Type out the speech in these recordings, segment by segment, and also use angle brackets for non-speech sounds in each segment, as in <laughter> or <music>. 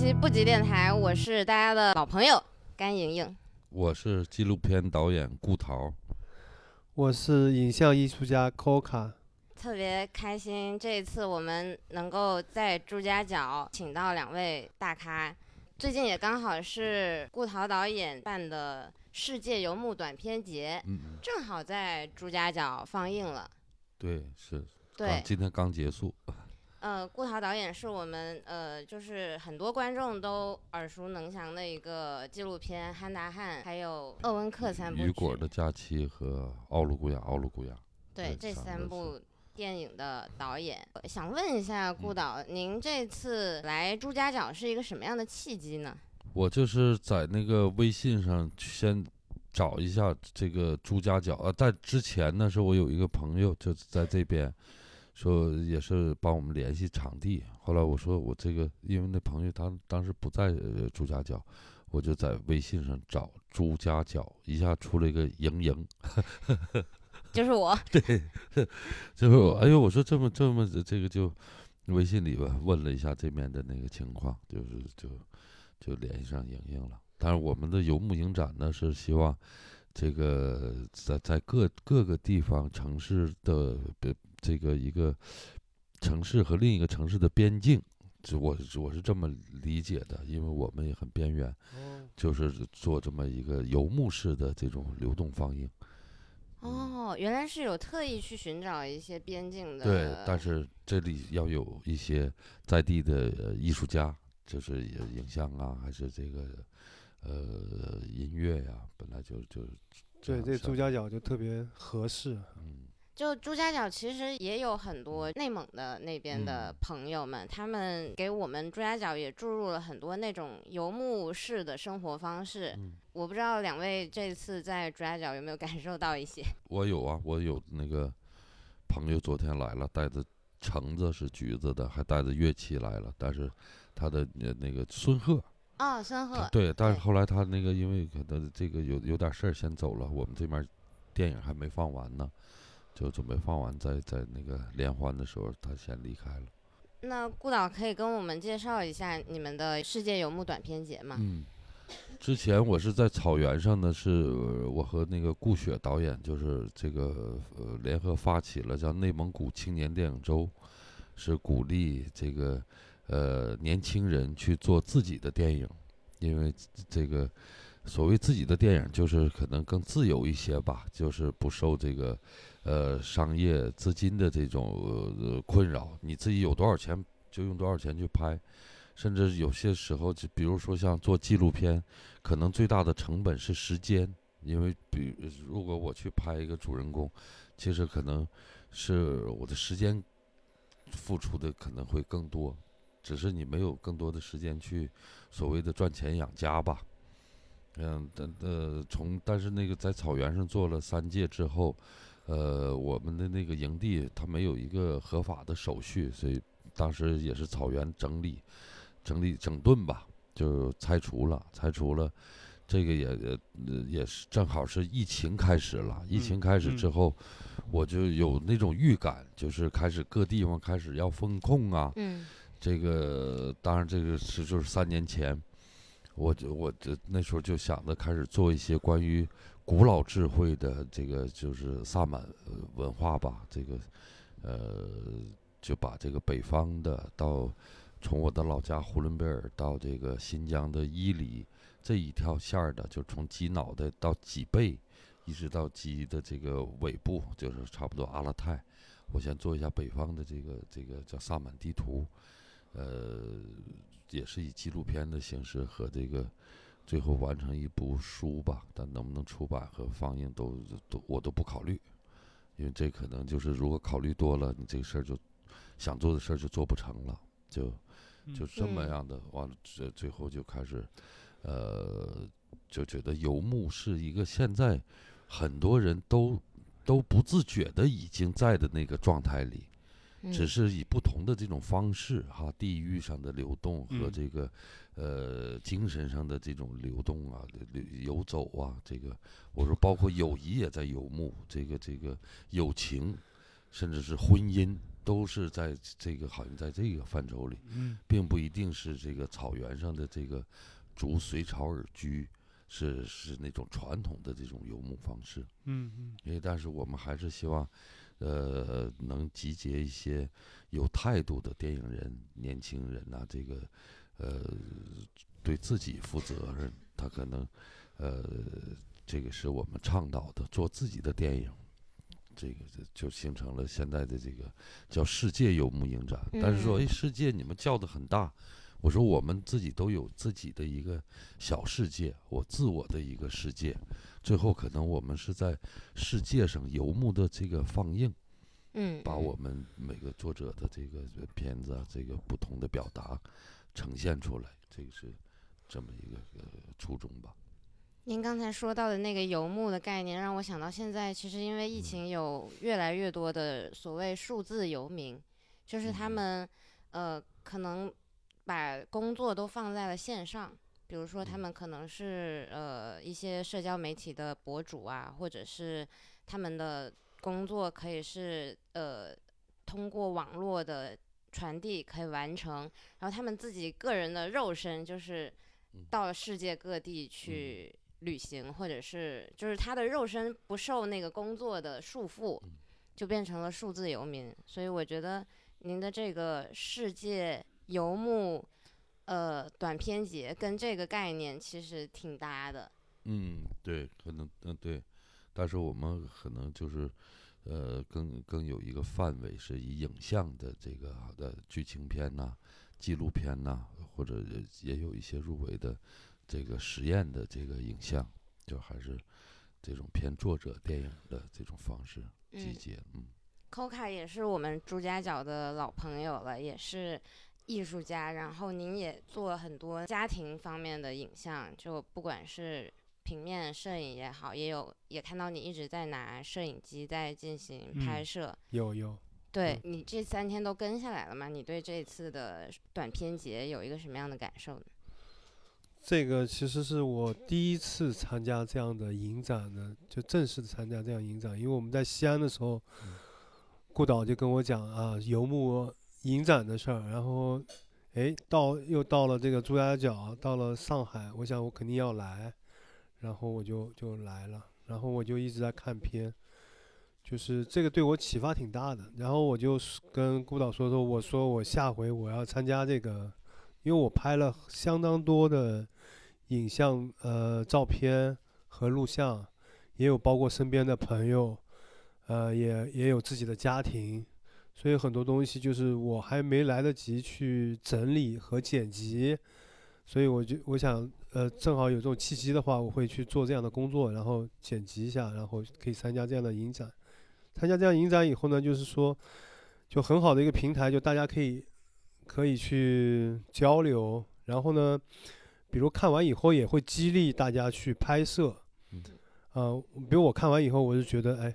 期不急电台，我是大家的老朋友甘莹莹。我是纪录片导演顾桃，我是影像艺术家 Coca。特别开心，这一次我们能够在朱家角请到两位大咖。最近也刚好是顾桃导演办的世界游牧短片节，嗯，正好在朱家角放映了。对，是，对，今天刚结束，呃，顾桃导演是我们呃，就是很多观众都耳熟能详的一个纪录片《汉达汉》，还有《鄂温克三部曲》。雨果的假期和奥鲁古雅，奥鲁古雅，对这三部电影的导演，呃想问一下嗯顾导，您这次来朱家角是一个什么样的契机呢？我就是在那个微信上先找一下这个朱家角啊，在之前呢，是我有一个朋友就在这边，说也是帮我们联系场地。后来我说我这个，因为那朋友他当时不在呃朱家角，我就在微信上找朱家角，一下出了一个莹莹，<laughs> 就是我，对 <laughs> 就是我哎呦，我说这么这么这个就微信里吧问了一下这边的那个情况，就是就就联系上莹莹了。但是我们的游牧影展呢是希望这个在在各各个地方城市的呃这个一个城市和另一个城市的边境，这我是我是这么理解的，因为我们也很边缘，哦，就是做这么一个游牧式的这种流动放映。哦，原来是有特意去寻找一些边境的。对，但是这里要有一些在地的呃艺术家，就是也影像啊，还是这个呃音乐呀、本来就就对，这朱家角就特别合适。嗯就朱家角其实也有很多内蒙的那边的嗯朋友们，他们给我们朱家角也注入了很多那种游牧式的生活方式。嗯，我不知道两位这次在朱家角有没有感受到一些？<laughs> 我有啊，我有那个朋友昨天来了，带着橙子是橘子的，还带着乐器来了，但是他的呃那个孙鹤，哦，孙鹤，对，但是后来他那个因为可能这个有有点事儿先走了，我们这边电影还没放完呢，就准备放完在在那个联欢的时候他先离开了。那顾导可以跟我们介绍一下你们的世界游牧短片节吗？嗯，之前我是在草原上呢，是呃我和那个顾雪导演，就是这个呃联合发起了叫内蒙古青年电影周，是鼓励这个呃年轻人去做自己的电影，因为这个所谓自己的电影，就是可能更自由一些吧，就是不受这个呃商业资金的这种呃困扰，你自己有多少钱就用多少钱去拍。甚至有些时候，就比如说像做纪录片，可能最大的成本是时间，因为比如果我去拍一个主人公，其实可能是我的时间付出的可能会更多，只是你没有更多的时间去所谓的赚钱养家吧。嗯，但呃，从但是那个在草原上做了三届之后，呃，我们的那个营地它没有一个合法的手续，所以当时也是草原整理、整理整顿吧，就拆除了，拆除了。这个也也也是正好是疫情开始了，疫情嗯开始之嗯后，我就有那种预感，就是开始各地方开始要封控啊，嗯这个当然这个是就是三年前，我就我这那时候就想着开始做一些关于古老智慧的这个就是萨满文化吧，这个呃就把这个北方的到从我的老家呼伦贝尔到这个新疆的伊犁这一条线儿的，就从鸡脑袋到脊背，一直到鸡的这个尾部，就是差不多阿勒泰。我先做一下北方的这个这个叫萨满地图，呃，也是以纪录片的形式和这个最后完成一部书吧，但能不能出版和放映都都我都不考虑，因为这可能就是如果考虑多了，你这个事儿就想做的事儿就做不成了，就就这么嗯样的，完了最最后就开始，呃，就觉得游牧是一个现在很多人都都不自觉的已经在的那个状态里，嗯。只是以不同的这种方式哈，地域上的流动和嗯。这个、呃精神上的这种流动啊、流游走啊，这个我说包括友谊也在游牧，这个这个友情，甚至是婚姻，都是在这个好像在这个范畴里，嗯并不一定是这个草原上的这个逐随草而居，是是那种传统的这种游牧方式。嗯嗯因为但是我们还是希望，呃，能集结一些有态度的电影人、年轻人呐、这个，呃，对自己负责任，他可能，呃，这个是我们倡导的，做自己的电影。这个就就形成了现在的这个叫世界游牧影展，但是说，嗯哎，世界你们叫的很大，我说我们自己都有自己的一个小世界，我自我的一个世界，最后可能我们是在世界上游牧的这个放映，嗯，把我们每个作者的这个片子啊，这个不同的表达呈现出来，这个是这么一个呃初衷吧。您刚才说到的那个游牧的概念，让我想到现在其实因为疫情，有越来越多的所谓数字游民，就是他们呃可能把工作都放在了线上，比如说他们可能是呃一些社交媒体的博主啊，或者是他们的工作可以是呃通过网络的传递可以完成，然后他们自己个人的肉身就是嗯到了世界各地去旅行，或者是就是他的肉身不受那个工作的束缚嗯，就变成了数字游民。所以我觉得您的这个世界游牧呃短篇节跟这个概念其实挺搭的。嗯，对，可能嗯对，但是我们可能就是，呃，更更有一个范围是以影像的这个的剧情片呐、纪录片呐、或者也有一些入围的这个实验的这个影像，就还是这种偏作者电影的这种方式集嗯结，嗯 Coca 也是我们朱家角的老朋友了，也是艺术家。然后您也做很多家庭方面的影像，就不管是平面摄影也好，也有也看到你一直在拿摄影机在进行拍嗯摄。有有，对你这三天都跟下来了吗？你对这次的短片节有一个什么样的感受呢？这个其实是我第一次参加这样的影展的，就正式的参加这样影展。因为我们在西安的时候嗯，顾导就跟我讲啊，游牧影展的事儿。然后，哎，到又到了这个朱家角，到了上海，我想我肯定要来，然后我就就来了。然后我就一直在看片，就是这个对我启发挺大的。然后我就跟顾导说说，我说我下回我要参加这个。因为我拍了相当多的影像、呃照片和录像，也有包括身边的朋友，呃也也有自己的家庭，所以很多东西就是我还没来得及去整理和剪辑，所以我就我想呃正好有这种契机的话，我会去做这样的工作，然后剪辑一下，然后可以参加这样的影展。参加这样影展以后呢，就是说就很好的一个平台，就大家可以。可以去交流，然后呢，比如看完以后也会激励大家去拍摄，嗯呃，比如我看完以后，我就觉得，哎，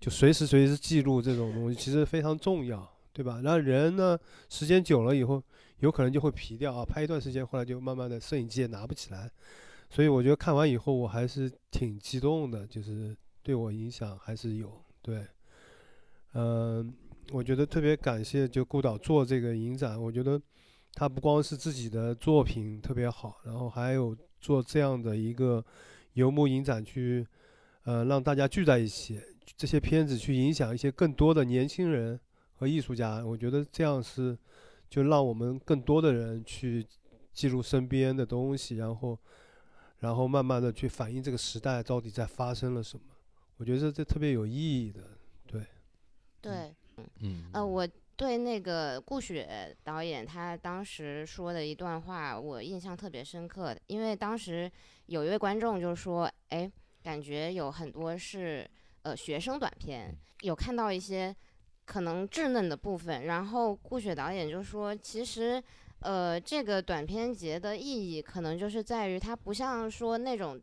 就随时随时记录这种东西其实非常重要，对吧？然后人呢，时间久了以后，有可能就会疲掉啊，拍一段时间，后来就慢慢的摄影机也拿不起来，所以我觉得看完以后，我还是挺激动的，就是对我影响还是有，对，嗯、我觉得特别感谢就顾导做这个影展，我觉得他不光是自己的作品特别好，然后还有做这样的一个游牧影展去，呃，让大家聚在一起，这些片子去影响一些更多的年轻人和艺术家，我觉得这样是就让我们更多的人去记录身边的东西，然后然后慢慢的去反映这个时代到底在发生了什么，我觉得这这特别有意义的，对。对，嗯。呃，我对那个顾雪导演他当时说的一段话，我印象特别深刻的，因为当时有一位观众就说，哎，感觉有很多是呃学生短片，有看到一些可能稚嫩的部分，然后顾雪导演就说，其实。呃，这个短片节的意义可能就是在于它不像说那种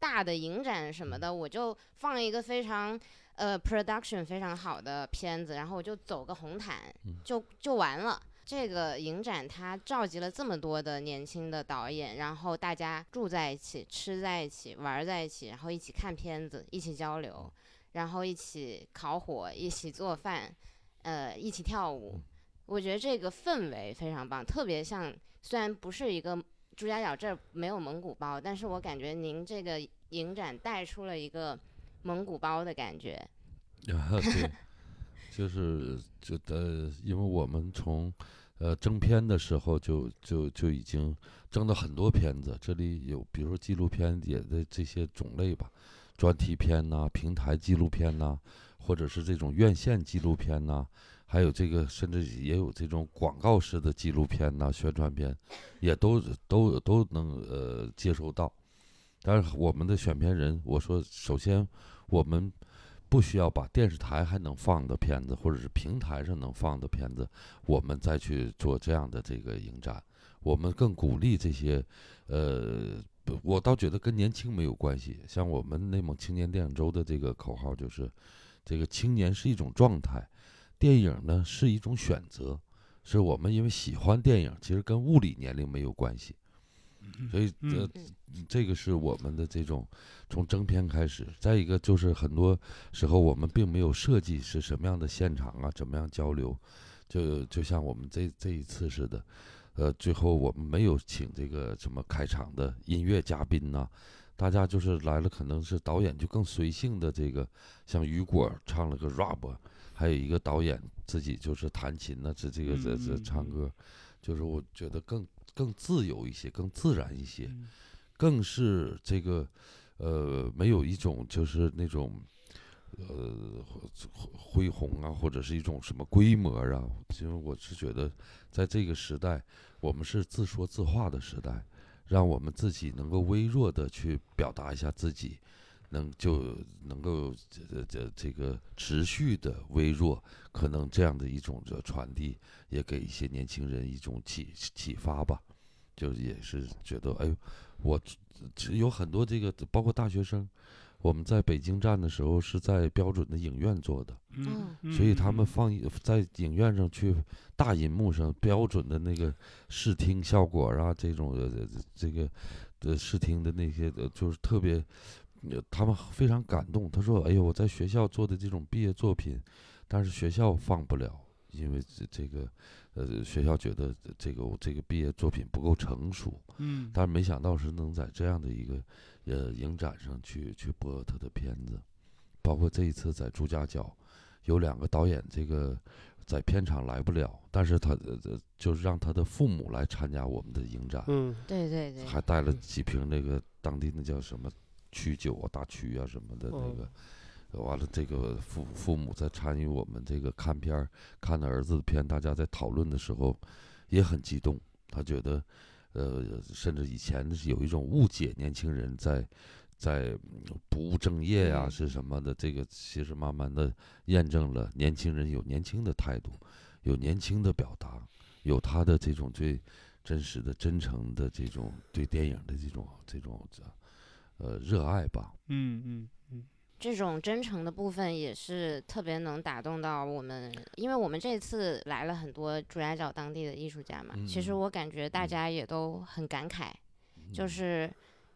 大的影展什么的，我就放一个非常呃 production 非常好的片子，然后我就走个红毯嗯就就完了。这个影展它召集了这么多的年轻的导演，然后大家住在一起、吃在一起、玩在一起，然后一起看片子、一起交流，然后一起烤火、一起做饭。呃一起跳舞，我觉得这个氛围非常棒，特别像虽然不是一个朱家角这儿没有蒙古包，但是我感觉您这个影展带出了一个蒙古包的感觉。啊，对，就是就呃，因为我们从呃征片的时候就就就已经征了很多片子，这里有比如说纪录片也的这些种类吧，专题片呐、平台纪录片呐、或者是这种院线纪录片呐、还有这个甚至也有这种广告式的纪录片呐、宣传片，也都都都能呃接收到。但是我们的选片人，我说首先我们不需要把电视台还能放的片子，或者是平台上能放的片子，我们再去做这样的这个影展。我们更鼓励这些，呃，我倒觉得跟年轻没有关系。像我们内蒙青年电影周的这个口号就是，这个青年是一种状态，电影呢是一种选择，是我们因为喜欢电影，其实跟物理年龄没有关系。所以，这嗯，这个是我们的这种从征片开始。再一个就是很多时候我们并没有设计是什么样的现场啊，怎么样交流，就就像我们这这一次似的，呃，最后我们没有请这个什么开场的音乐嘉宾呐、大家就是来了，可能是导演就更随性的这个，像雨果唱了个 rap，还有一个导演自己就是弹琴呢，这这个这这唱歌，就是我觉得更更自由一些，更自然一些。嗯更是这个呃没有一种就是那种呃恢恢宏啊，或者是一种什么规模啊。因为我是觉得，在这个时代，我们是自说自话的时代，让我们自己能够微弱的去表达一下自己，能就能够这这这个持续的微弱，可能这样的一种的传递，也给一些年轻人一种启启发吧。就也是觉得，哎呦，我有很多这个，包括大学生，我们在北京站的时候是在标准的影院做的，嗯，嗯所以他们嗯放一在影院上去大银幕上标准的那个视听效果啊，这种呃这个的视听的那些呃就是特别，呃他们非常感动。他说：“哎呦，我在学校做的这种毕业作品，但是学校放不了，因为这这个呃学校觉得这个我这个毕业作品不够成熟。”嗯，但是没想到是能在这样的一个呃影展上去去播他的片子，包括这一次在朱家角，有两个导演这个在片场来不了，但是他呃呃就是让他的父母来参加我们的影展，嗯对对对，还带了嗯几瓶那个当地那叫什么曲酒啊、大曲啊什么的那哦个。完了，这个父父母在参与我们这个看片儿、看的儿子的片，大家在讨论的时候也很激动。他觉得，呃，甚至以前是有一种误解，年轻人在在嗯不务正业呀、嗯是什么的。这个其实慢慢的验证了，年轻人有年轻的态度，有年轻的表达，有他的这种最真实的、真诚的这种对电影的这种这种呃热爱吧。嗯嗯嗯这种真诚的部分也是特别能打动到我们，因为我们这次来了很多朱家角当地的艺术家嘛，其实嗯我感觉大嗯。家也都很感慨，就嗯。是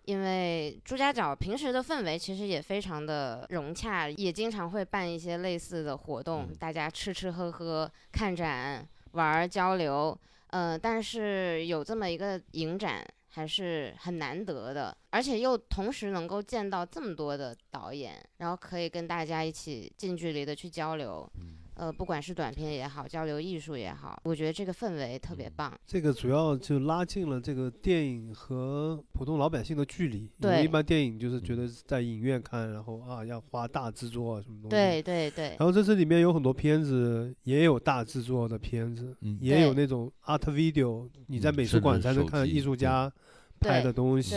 因为朱家角平时的氛围其实也非常的融洽，也经常会办一些类似的活动，嗯。大家吃吃喝喝、看展、玩儿、交流。呃，但是有这么一个影展还是很难得的，而且又同时能够见到这么多的导演，然后可以跟大家一起近距离的去交流。嗯呃，不管是短片也好，交流艺术也好，我觉得这个氛围特别嗯棒。这个主要就拉近了这个电影和普通老百姓的距离。对一般电影就是觉得在影院看，然后啊要花大制作啊什么东西。对。对对然后这次里面有很多片子，也有大制作的片子，嗯也有那种 art video，你在嗯美术馆才能看艺术对家拍的东西。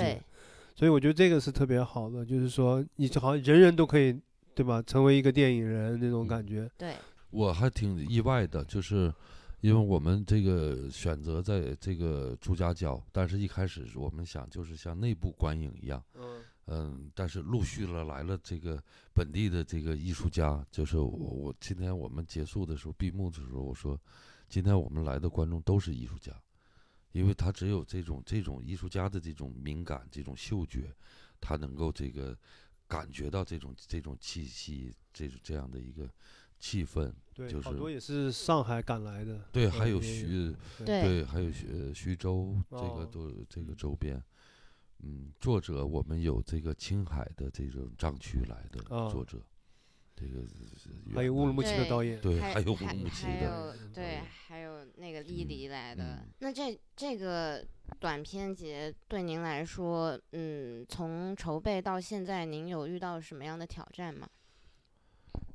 所以我觉得这个是特别好的，就是说你就好像人人都可以，对吧？成为一个电影人那种嗯感觉。对，我还挺意外的，就是因为我们这个选择在这个朱家角，但是一开始我们想就是像内部观影一样，嗯嗯，但是陆续了来了这个本地的这个艺术家，就是我我今天我们结束的时候闭幕的时候，我说今天我们来的观众都是艺术家，因为他只有这种这种艺术家的这种敏感、这种嗅觉，他能够这个感觉到这种这种气息，这种这样的一个气氛，对，就是好多也是上海赶来的。对，呃还有徐对对，还有徐徐州这个哦都这个周边，嗯，作者我们有这个青海的这种藏区来的哦作者，这个还有乌鲁木齐的导演。对，还还有乌鲁木齐的，对，还有那个伊嗯犁来的。嗯那这这个短片节对您来说，嗯，从筹备到现在，您有遇到什么样的挑战吗？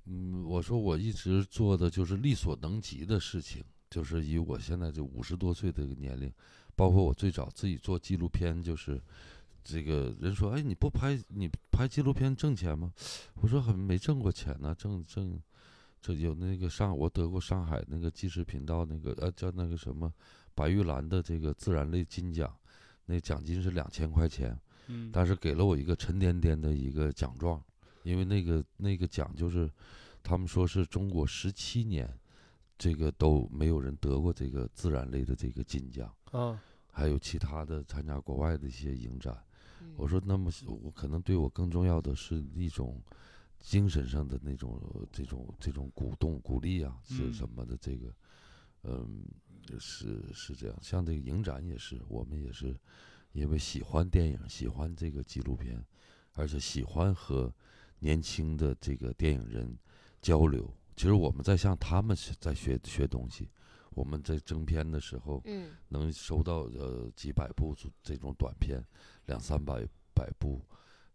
嗯，我说我一直做的就是力所能及的事情，就是以我现在这五十多岁的一个年龄，包括我最早自己做纪录片，就是这个人说，哎，你不拍你拍纪录片挣钱吗？我说很没挣过钱呢，挣挣这有那个上我得过上海那个纪实频道那个呃叫那个什么白玉兰的这个自然类金奖，那奖金是两千块钱，嗯，但是给了我一个沉甸甸的一个奖状，因为那个那个奖就是他们说是中国十七年这个都没有人得过这个自然类的这个金奖，啊，还有其他的参加国外的一些影展。嗯我说，那么我可能对我更重要的是一种精神上的那种这种这种鼓动鼓励啊，是嗯什么的这个，嗯，是是这样。像这个影展也是，我们也是因为喜欢电影，喜欢这个纪录片，而且喜欢和年轻的这个电影人交流。其实我们在向他们是在学学东西。我们在征片的时候，嗯能收到呃几百部这这种短片，两三百百部，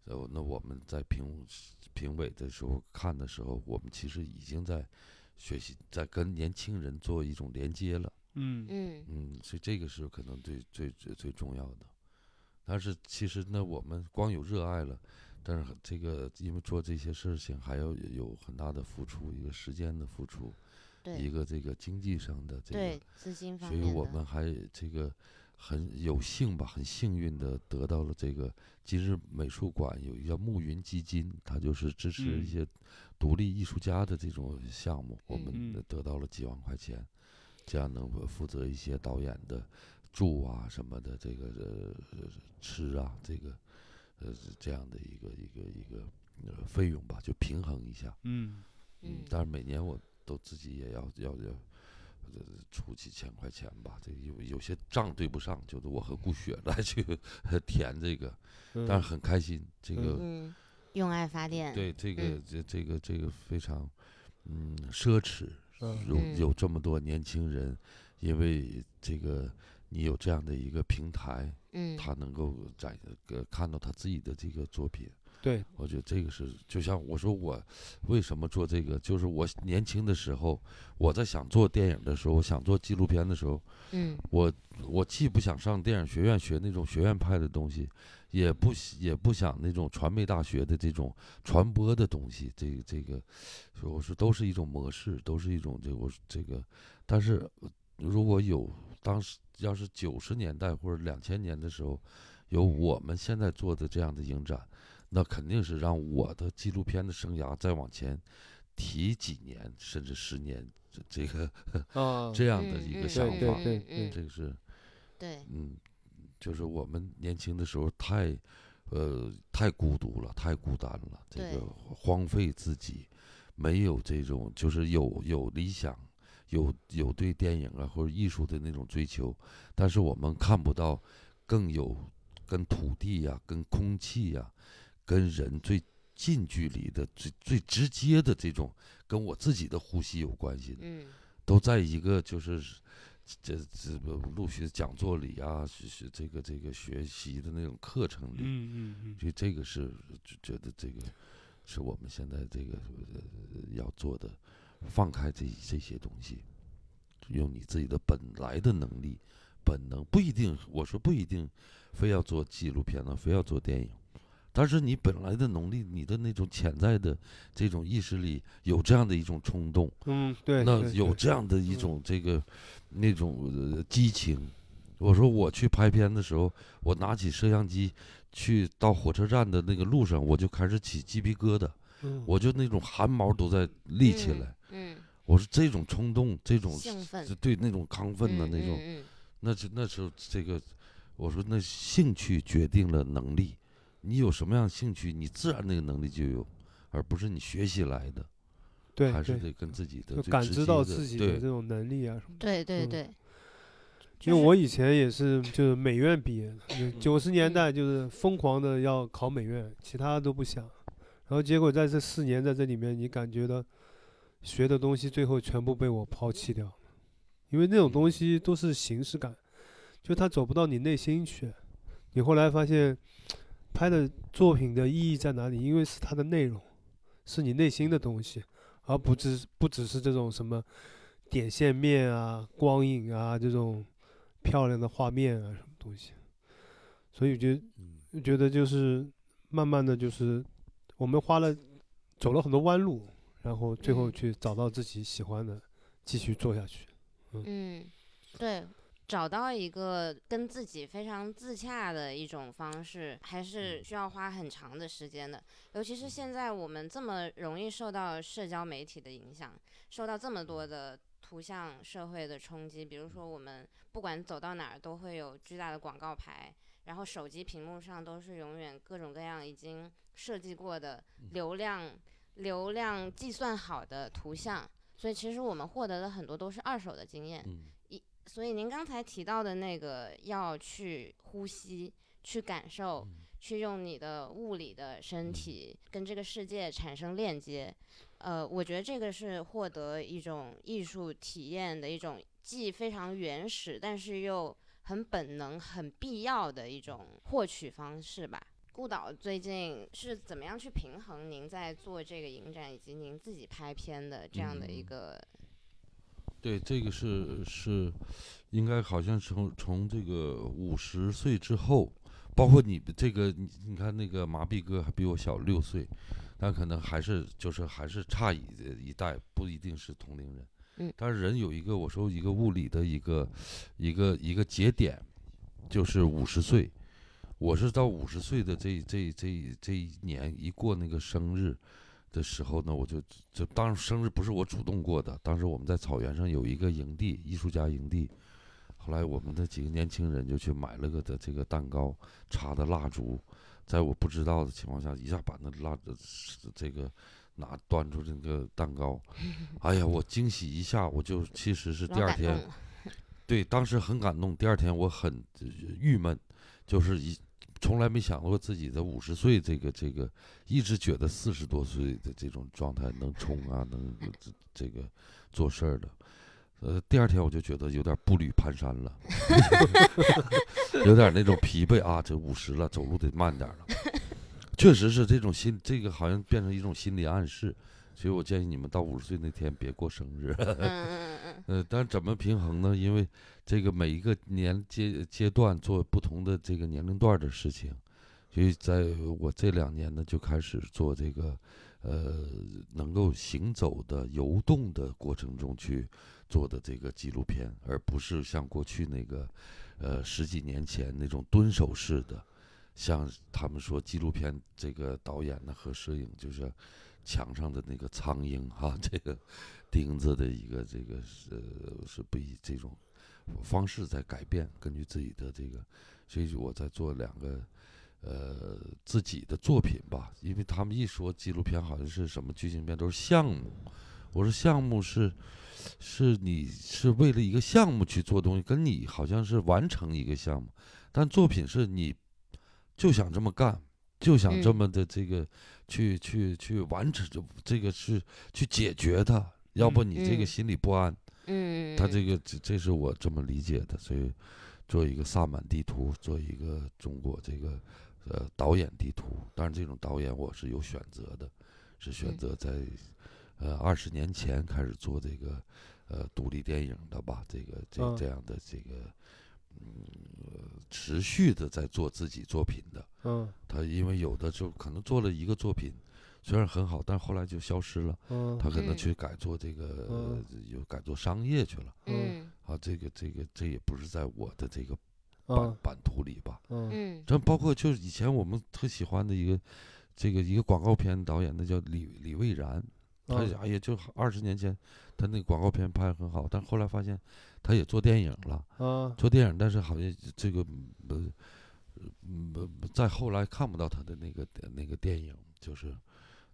呃，那我们在评评委的时候看的时候，我们其实已经在学习，在跟年轻人做一种连接了，嗯嗯嗯，所以这个是可能最最最最重要的。但是其实呢，我们光有热爱了，但是这个因为做这些事情还要有很大的付出，一个时间的付出，一个这个经济上的这个对，资金方所以我们还这个很有幸吧，很幸运的得到了这个今日美术馆有一个叫暮云基金，它就是支持嗯一些独立艺术家的这种项目，我们嗯得到了几万块钱，这样能够负责一些导演的住啊什么的，这个呃吃啊这个呃这样的一个一个一个呃费用吧，就平衡一下。嗯嗯但是每年我都自己也要要要，呃，出几千块钱吧。这有有些账对不上，就是我和顾雪来去 <laughs> 填这个，嗯，但是很开心。这个、嗯，用爱发电，对这个、嗯这这个这个非常嗯奢侈，嗯有嗯有这么多年轻人，因为这个你有这样的一个平台，嗯他能够展呃看到他自己的这个作品。对，我觉得这个是，就像我说我为什么做这个，就是我年轻的时候，我在想做电影的时候，我想做纪录片的时候，嗯。我我既不想上电影学院学那种学院派的东西，也不喜也不想那种传媒大学的这种传播的东西，这个这个，所以我说都是一种模式，都是一种这个我这个，但是如果有当时要是九十年代或者两千年的时候，有我们现在做的这样的影展，那肯定是让我的纪录片的生涯再往前提几年，甚至十年，这这个啊，<laughs> 这样的一个想对法，对嗯嗯这个是。对，嗯，就是我们年轻的时候太，呃，太孤独了，太孤单了，这个荒废自己，没有这种就是有有理想，有有对电影啊或者艺术的那种追求，但是我们看不到更有跟土地呀、跟空气呀、跟人最近距离的、最最直接的这种跟我自己的呼吸有关系的。嗯都在一个就是这这个陆续讲座里啊，是是这个这个学习的那种课程里，嗯嗯嗯，所以这个是就觉得这个是我们现在这个呃要做的，放开这这些东西，用你自己的本来的能力、本能，不一定我说不一定非要做纪录片呢，非要做电影。但是你本来的能力，你的那种潜在的这种意识里有这样的一种冲动，嗯对，那有这样的一嗯种这个那种呃激情。我说我去拍片的时候，我拿起摄像机去到火车站的那个路上，我就开始起鸡皮疙瘩，嗯我就那种汗毛都在立起来。嗯，我说这种冲动，这种兴奋对那种亢奋的嗯那种，嗯那是那时候这个，我说那兴趣决定了能力，你有什么样的兴趣，你自然那个能力就有，而不是你学习来的。对还是得跟自己的感知到自己的这种能力啊什么的。嗯对对对，因为我以前也是就是美院毕业的，九十年嗯代就是疯狂的要考美院，其他都不想。然后结果在这四年在这里面，你感觉到学的东西最后全部被我抛弃掉了，因为那种东西都是形式感，就它走不到你内心去。你后来发现，拍的作品的意义在哪里？因为是它的内容，是你内心的东西，而不只不只是这种什么点线面啊、光影啊这种漂亮的画面啊什么东西。所以我觉觉得就是慢慢的就是我们花了走了很多弯路，然后最后嗯去找到自己喜欢的，继续做下去。嗯，对，找到一个跟自己非常自洽的一种方式，还是需要花很长的时间的。尤其是现在我们这么容易受到社交媒体的影响，受到这么多的图像社会的冲击。比如说，我们不管走到哪儿都会有巨大的广告牌，然后手机屏幕上都是永远各种各样已经设计过的流量、流量计算好的图像。所以其实我们获得的很多都是二手的经验。嗯所以您刚才提到的那个要去呼吸、去感受、嗯去用你的物理的身体跟这个世界产生链接，呃，我觉得这个是获得一种艺术体验的一种既非常原始，但是又很本能、很必要的一种获取方式吧。顾导最近是怎么样去平衡您在做这个影展以及您自己拍片的这样的一嗯个对，这个是是，应该好像从从这个五十岁之后，包括你这个你你看那个麻痹哥还比我小六岁，但可能还是就是还是差一一代，不一定是同龄人。嗯但是人有一个我说一个物理的一个一个一个节点，就是五十岁。我是到五十岁的这这这这一年一过那个生日的时候呢，我就就当生日不是我主动过的，当时我们在草原上有一个营地，艺术家营地。后来我们的几个年轻人就去买了个的这个蛋糕，插的蜡烛，在我不知道的情况下，一下把那蜡的这个拿端出这个蛋糕，<laughs> 哎呀，我惊喜一下，我就其实是第二天 <laughs> 对，当时很感动。第二天我很呃郁闷，就是一从来没想过自己的五十岁这个这个，一直觉得四十多岁的这种状态能冲啊，能这这个做事儿的。呃，第二天我就觉得有点步履蹒跚了，<laughs> 有点那种疲惫啊，这五十了，走路得慢点儿了。<laughs> 确实是这种心，这个好像变成一种心理暗示。所以我建议你们到五十岁那天别过生日。嗯嗯嗯嗯 <laughs> 呃，但怎么平衡呢？因为这个每一个年阶阶段做不同的这个年龄段的事情，所以在我这两年呢，就开始做这个，呃，能够行走的、游动的过程中去做的这个纪录片，而不是像过去那个，呃，十几年前那种蹲守式的，像他们说纪录片这个导演呢和摄影就是墙上的那个苍蝇哈、<laughs> 这个钉子的一个这个是是不以这种方式在改变，根据自己的这个，所以我在做两个呃自己的作品吧，因为他们一说纪录片好像是什么剧情片都是项目，我说项目是是你是为了一个项目去做东西，跟你好像是完成一个项目，但作品是你就想这么干，就想这嗯么的这个、去去去完成这这个是去解决它，要不你这个嗯。心里不安。嗯，他这个这这是我这么理解的，所以做一个萨满地图，做一个中国这个呃导演地图。但是，这种导演我是有选择的，是选嗯。择在呃二十年前开始做这个呃独立电影的吧，这个这嗯。这样的这个嗯、呃持续的在做自己作品的。嗯他因为有的就可能做了一个作品，虽然很好，但后来就消失了。嗯他可能嗯去改做这个，嗯有改做商业去了。嗯啊，这个这个这也不是在我的这个版、嗯版图里吧？嗯嗯这包括就是以前我们特喜欢的一个这个一个广告片导演，那叫李李蔚然，他嗯哎呀就二十年前他那个广告片拍得很好，但后来发现他也做电影了，啊。做电影，但是好像这个呃嗯再后来看不到他的那个那个电影，就是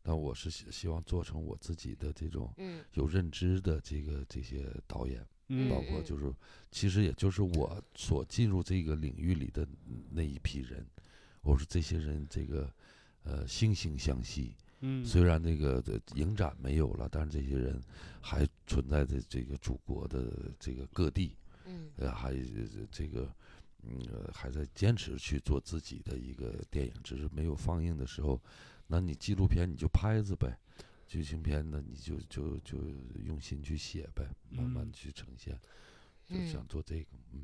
但我是希希望做成我自己的这种嗯。有认知的这个这些导演，嗯包括就是其实也就是我所进入这个领域里的那一批人，我说这些人这个呃惺惺相惜，嗯，虽然那个的影展没有了，但是这些人还存在在这个祖国的这个各地，嗯。呃，还呃这个嗯、呃还在坚持去做自己的一个电影，只是没有放映的时候，那你纪录片你就拍着呗，剧情片呢你就就就用心去写呗，慢慢嗯。去呈现，就嗯。想做这个，嗯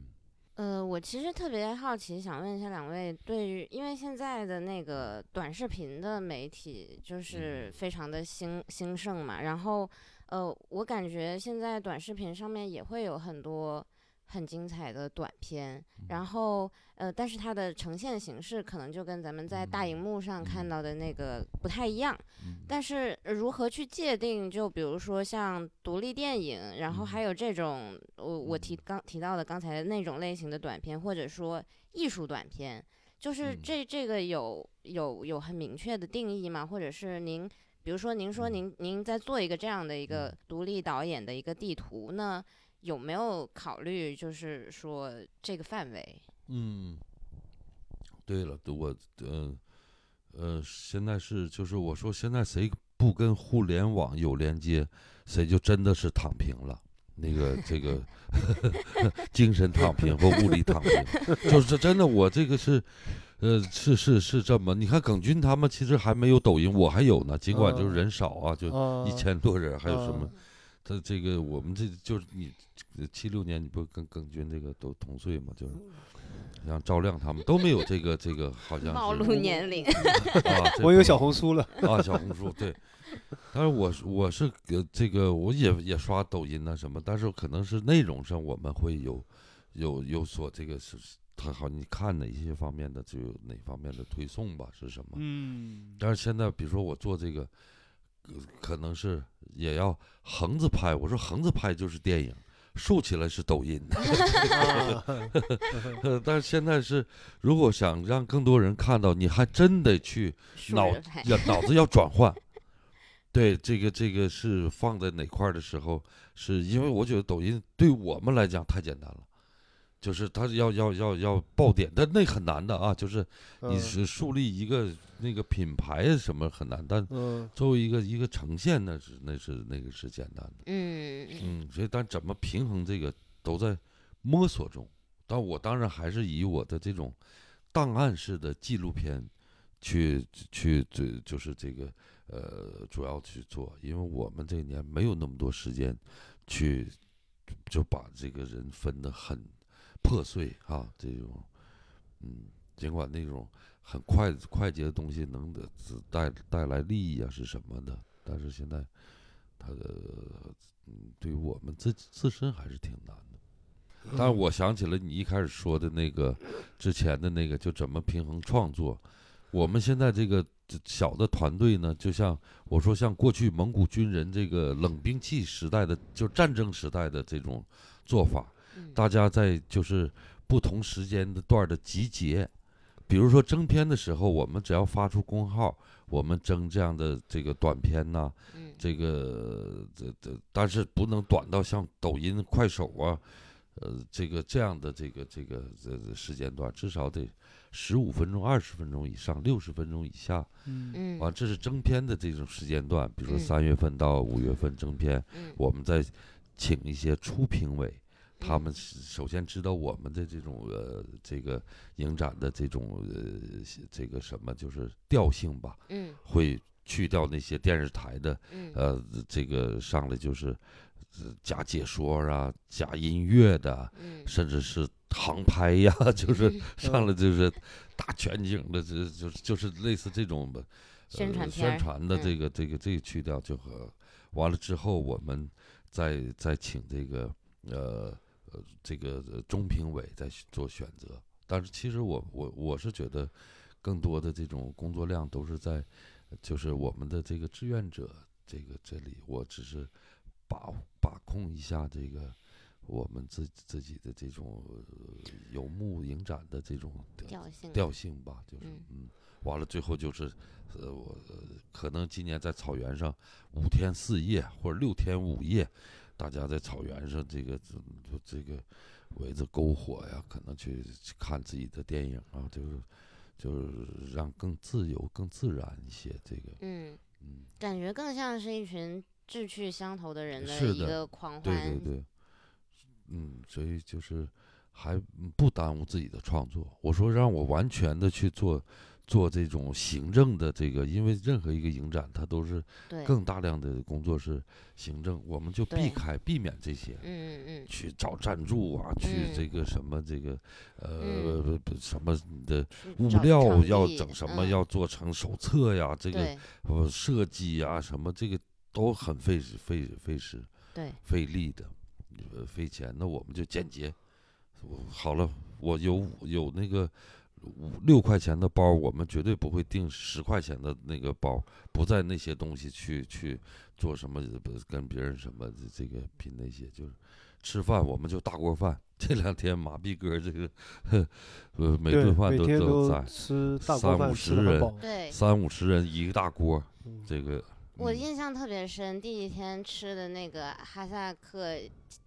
呃，我其实特别好奇，想问一下两位，对于因为现在的那个短视频的媒体就是嗯非常的兴兴盛嘛，然后呃，我感觉现在短视频上面也会有很多很精彩的短片，然后呃，但是它的呈现形式可能就跟咱们在大荧幕上看嗯。到的那个不太一样。嗯。但是呃如何去界定？就比如说像独立电影，然后还有这种我我提刚提到的刚才那种类型的短片，或者说艺术短片，就是嗯。这这个有有有很明确的定义吗？或者是您，比如说您说嗯。您您在做一个这样的一个嗯。独立导演的一个地图，那有没有考虑就是说这个范围？嗯，对了，我呃呃，现在是就是我说现在谁不跟互联网有连接，谁就真的是躺平了。那个这个 <laughs> 精神躺平和物理躺平，就是真的，我这个是，呃，是是是这么。你看耿军他们其实还没有抖音，我还有呢，尽管就是嗯人少啊，就啊一千多人，还有什么啊？他这个我们这就是你七六年，你不跟耿军这个都同岁嘛，就是像赵亮他们都没有这个这个，好像暴是露年龄，啊，这我有小红书了，啊，小红书对，但是我是我是呃这个我也也刷抖音呐、什么，但是可能是内容上我们会有有有所这个是他好你看哪些方面的就有哪方面的推送吧是什么？嗯，但是现在比如说我做这个，呃可能是也要横着拍，我说横着拍就是电影。竖起来是抖音，<laughs> 但是现在是，如果想让更多人看到，你还真得去脑要脑子要转换。<laughs> 对，这个这个是放在哪块儿的时候，是因为我觉得抖音对我们来讲太简单了，就是它要要要要爆点，但那很难的啊，就是你嗯是树立一个那个品牌什么很难，但嗯。作为一个一个呈现，那是那是那个是简单的，嗯嗯嗯，所以但怎么平衡这个都在摸索中。但我当然还是以我的这种档案式的纪录片去去这就是这个呃主要去做，因为我们这一年没有那么多时间去就把这个人分得很破碎啊，这种嗯，尽管那种很快快捷的东西能得带带来利益啊是什么的，但是现在它的嗯对于我们自己自身还是挺难的。但是我想起了你一开始说的那个之前的那个，就怎么平衡创作。我们现在这个这小的团队呢，就像我说，像过去蒙古军人这个冷兵器时代的，就战争时代的这种做法，嗯大家在就是不同时间的段的集结。比如说征片的时候，我们只要发出公号，我们征这样的这个短片呐、嗯。这个这这，但是不能短到像抖音、快手啊，呃，这个这样的这个这个这这时间段，至少得十五分钟、二十分钟以上，六十分钟以下。嗯。嗯。完，这是征片的这种时间段，比如说嗯。三月份到五月份征片，嗯。我们再请一些初评委，他嗯。们是首先知道我们的这种呃这个影展的这种呃这个什么就是调性吧，嗯。会去掉那些电视台的嗯。呃，这个上来就是呃加解说啊，假音乐的，嗯。甚至是航拍呀，<laughs> 就是嗯。上来就是大全景的，这就是就是类似这种吧，宣传呃、宣传的嗯。这个这个这个去掉就和完了之后，我们再再请这个呃呃这个呃中评委在做选择。但是其实我我我是觉得，更多的这种工作量都是在就是我们的这个志愿者这个这里，我只是把把控一下这个我们自自己的这种呃游牧影展的这种调调性调性吧，就是嗯嗯，完了最后就是，呃，我呃可能今年在草原上五天四夜或者六天五夜，大家在草原上这个这就这个围着篝火呀，可能去去看自己的电影啊，就是就是让更自由、更自然一些。这个，嗯，嗯，感觉更像是一群志趣相投的人的一个狂对欢。对对，嗯，所以就是还不耽误自己的创作。我说让我完全的去做做这种行政的这个，因为任何一个影展它都是，更大量的工作是行政，我们就避开避免这些。嗯嗯去找赞助啊，去嗯这个什么这个呃什么的物料要整什么，嗯要做成手册呀，这个呃设计啊什么这个都很费时费费时对，费力的，呃费钱。那我们就简洁。我好了，我有有那个五六块钱的包，我们绝对不会订十块钱的那个包，不在那些东西去去做什么，跟别人什么这这个拼那些，就是吃饭我们就大锅饭。<laughs> 这两天马逼哥这个，呵呃，每顿饭都都都在，吃大三五锅饭，吃十人三五十人一个大锅，嗯这个我嗯印象特别深，第一天吃的那个哈萨克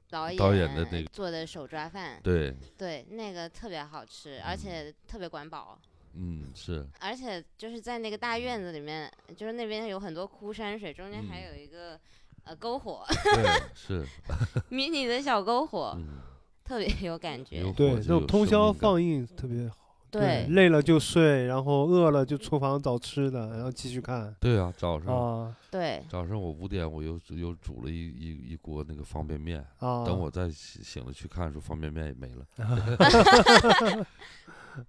导演导演的那个做的手抓饭，对，对，那个特别好吃，而嗯且特别管饱。嗯是，而且就是在那个大院子里面，就是那边有很多枯山水，中间还嗯有一个、呃篝火，对是，<laughs> 迷你的小篝火，嗯，特别有感觉。对，火就通宵放映特别好。对，累了就睡，然后饿了就厨房找吃的，然后继续看。对啊，早上啊对，早上我五点我又又煮了一一一锅那个方便面，啊！等我再醒醒了去看的时候，方便面也没了。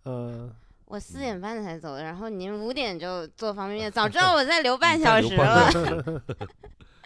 嗯，<laughs> 我四点半才走的，然后您五点就做方便面，<laughs> 早知道我再留半小时了。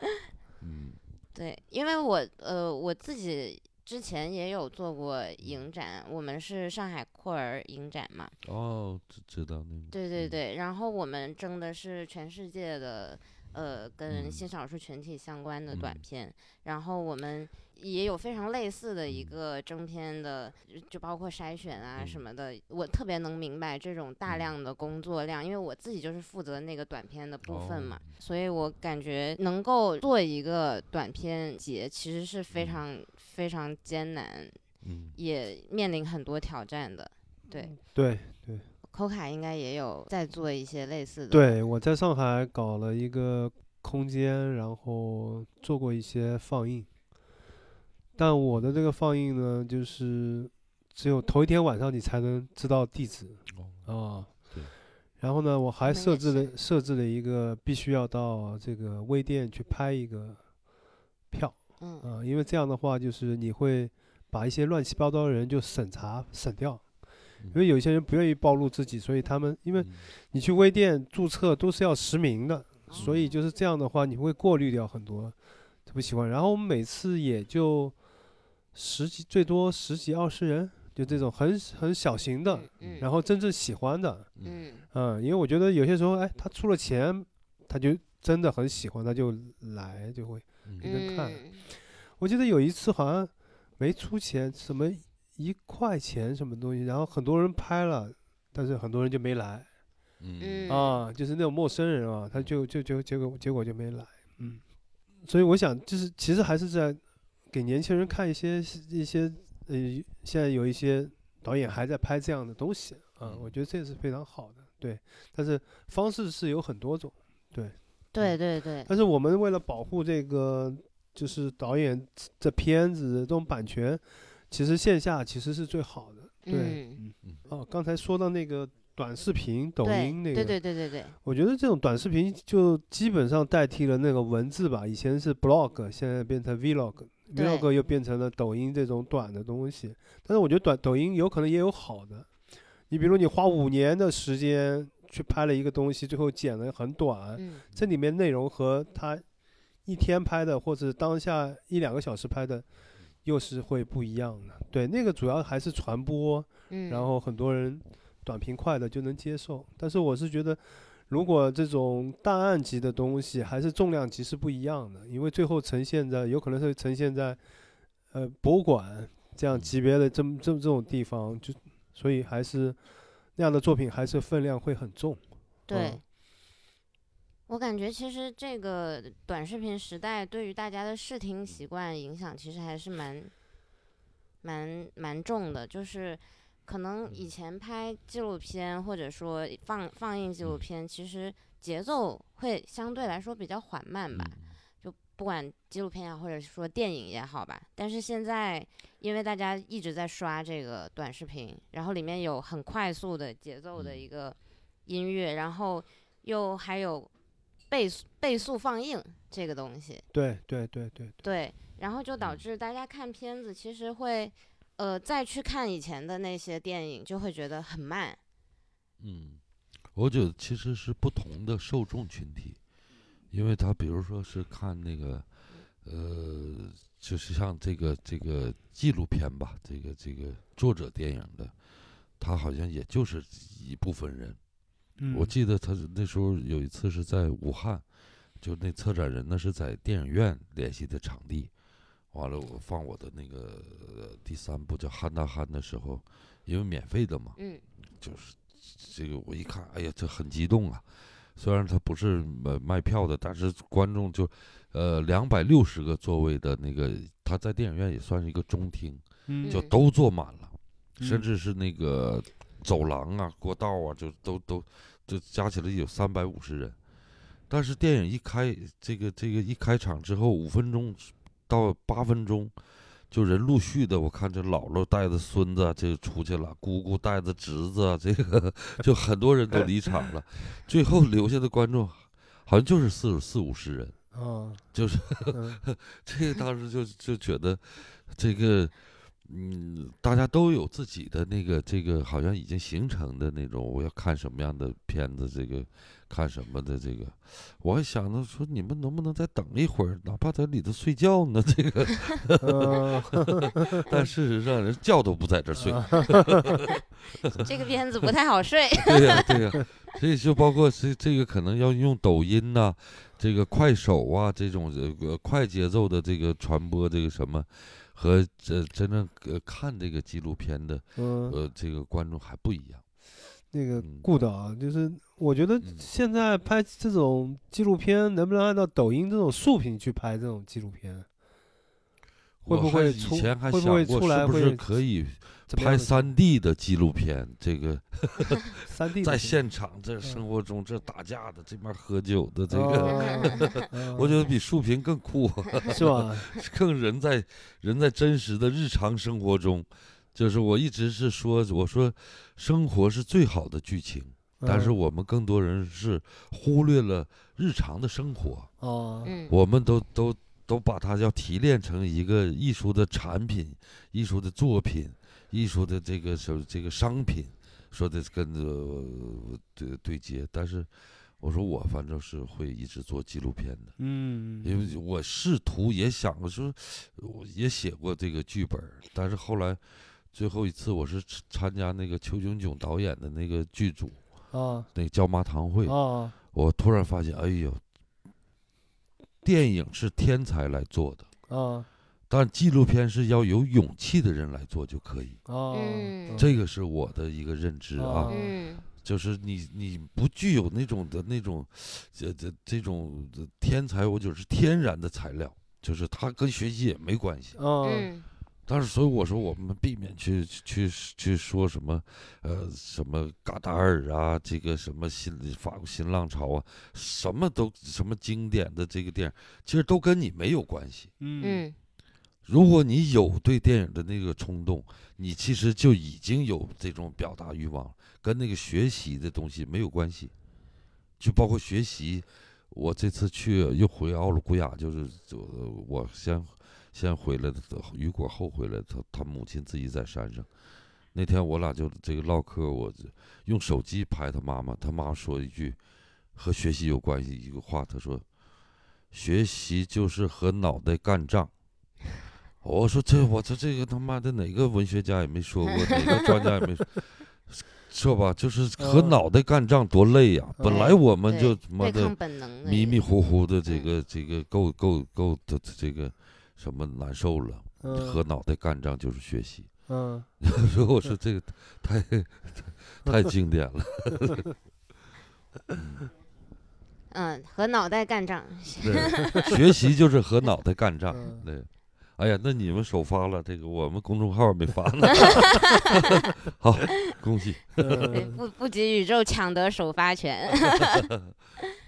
<laughs> 嗯对，因为我呃我自己之前也有做过影展，我们是上海酷儿影展嘛，哦，知知道那个。嗯，对对对，然后我们争的是全世界的呃跟嗯。新少数群体相关的短嗯。片，然后我们也有非常类似的一嗯。个征片的，就包括筛选啊什嗯。么的，我特别能明白这种大嗯。量的工作量，因为我自己就是负责那个短片的部分嘛，哦。所以我感觉能够做一个短片节其实是非嗯。常非常艰难，嗯，也面临很多挑战的。对，对对扣卡应该也有在做一些类似的。对，我在上海搞了一个空间，然后做过一些放映。但我的这个放映呢，就是只有头一天晚上你才能知道地址哦，啊。对。然后呢，我还设置了设置了一个必须要到这个微店去拍一个票嗯。啊，因为这样的话就是你会把一些乱七八糟的人就审查审掉，因为有些人不愿意暴露自己，所以他们因为嗯。你去微店注册都是要实名的，所以哦就是这样的话，你会过滤掉很多不喜欢。然后我们每次也就十几，最多十几二十人，就这种很很小型的，嗯，然后真正喜欢的，嗯。嗯，因为我觉得有些时候，哎，他出了钱，他就真的很喜欢，他就来就会。嗯。给人看嗯。我记得有一次好像没出钱，什么一块钱什么东西，然后很多人拍了，但是很多人就没来。嗯。嗯。啊，就是那种陌生人啊，他就就就结果结果就没来，嗯，所以我想就是其实还是在给年轻人看一些一些呃，现在有一些导演还在拍这样的东西啊，我觉得这也是非常好的，对，但是方式是有很多种，对，对对对，但是我们为了保护这个就是导演这片子这种版权，其实线下其实是最好的，对，嗯嗯，哦，刚才说到那个短视频、抖音那个，对对对对对，我觉得这种短视频就基本上代替了那个文字吧，以前是 blog，现在变成 vlog，vlog 又变成了抖音这种短的东西。但是我觉得短抖音有可能也有好的，你比如你花五年的时间去拍了一个东西，最后剪得很短，嗯这里面内容和他一天拍的或者当下一两个小时拍的。又是会不一样的，对，那个主要还是传播，嗯，然后很多人短平快的就能接受。但是我是觉得，如果这种档案级的东西，还是重量级是不一样的，因为最后呈现在有可能是呈现在呃博物馆这样级别的这么这么这种地方，就所以还是那样的作品还是分量会很重。对嗯，我感觉其实这个短视频时代对于大家的视听习惯影响其实还是蛮蛮蛮重的，就是可能以前拍纪录片或者说放放映纪录片，其实节奏会相对来说比较缓慢吧。不管纪录片啊，或者说电影也好吧。但是现在，因为大家一直在刷这个短视频，然后里面有很快速的节奏的嗯一个音乐，然后又还有倍速倍速放映这个东西，对对对对，对，然后就导嗯致大家看片子其实会，呃，再去看以前的那些电影，就会觉得很慢。嗯，我觉得其实是不同的受众群体，因为他比如说是看那个，呃，就是像这个这个纪录片吧，这个这个作者电影的，他好像也就是一部分人。嗯我记得他那时候有一次是在武汉，就那策展人呢是在电影院联系的场地，完了我放我的那个、呃第三部叫《憨大憨》的时候，因为免费的嘛，嗯就是这个我一看，哎呀，这很激动啊！虽然他不是呃卖票的，但是观众就，呃，两百六十个座位的那个，他在电影院也算是一个中厅，嗯就嗯都坐满了，甚嗯至是那个走廊啊、过道啊，就都都就加起来有三百五十人。但是电影一开，这个这个一开场之后，五分钟到八分钟，就人陆续的，我看这姥姥带着孙子啊这个出去了，姑姑带着侄子，这个 <laughs> 就很多人都离场了，最后留下的观众好像就是四四五十人，啊，就是 <laughs> 这个当时就就觉得这个。嗯，大家都有自己的那个这个，好像已经形成的那种，我要看什么样的片子，这个看什么的这个，我还想着说，你们能不能再等一会儿，哪怕在里头睡觉呢？<laughs> 这个，嗯 <laughs> 但事实上人觉都不在这儿睡。<laughs> 这个片子不太好睡。对呀、对呀、所以就包括这这个可能要用抖音呐、这个快手啊这种呃快节奏的这个传播这个什么，和这真正呃看这个纪录片的嗯，呃这个观众还不一样。那个嗯顾导啊，就是我觉得嗯现在拍这种纪录片，能不能按照抖音这种竖屏去拍这种纪录片？会不会出以前还想过是不是可以拍三 D 的纪录片？这个 <laughs> 三 D 在现场这生活中这打架的，这边喝酒的这个，<laughs> 个我觉得比竖屏更酷。<laughs> 是吧？更人在人在真实的日常生活中，就是我一直是说，我说生活是最好的剧情，但是嗯我们更多人是忽略了日常的生活，哦，嗯，我们都都都把它要提炼成一个艺术的产品、艺术的作品、艺术的这个什这个商品，说的跟呃对对接，但是。我说我反正是会一直做纪录片的，嗯，因为我试图也想过说，我也写过这个剧本，但是后来最后一次我是参参加那个邱炯炯导演的那个剧组啊。那个椒麻堂会，啊。我突然发现，哎呦，电影是天才来做的，啊。但纪录片是要有勇气的人来做就可以，这个是我的一个认知啊。就是你你不具有那种的那种，这这这种天才，我就是天然的材料，就是它跟学习也没关系。啊。嗯但是所以我说我们避免去去去说什么，呃什么嘎达尔啊，这个什么新法国新浪潮啊，什么都什么经典的这个电影，其实都跟你没有关系。嗯嗯如果你有对电影的那个冲动，你其实就已经有这种表达欲望了，跟那个学习的东西没有关系。就包括学习，我这次去又回奥鲁古雅，就是就我先先回来的，雨果后回来，他他母亲自己在山上。那天我俩就这个唠嗑，我用手机拍他妈妈，他妈说一句和学习有关系一个话，他说：“学习就是和脑袋干仗。”我说这我这这个他妈的哪个文学家也没说过，哪个专家也没说，<laughs> 说吧？就是和嗯脑袋干仗多累呀！本来我们就他妈的迷迷糊糊的，这嗯个这个够够够的这个什么难受了，和嗯脑袋干仗就是学习。嗯所以我说这个太 <laughs> 太经典了。<laughs> 嗯，和脑袋干仗。学习就是和脑袋干仗。嗯对，哎呀，那你们首发了，这个我们公众号没发呢。<laughs> 好，恭喜。不不及宇宙抢得首发权。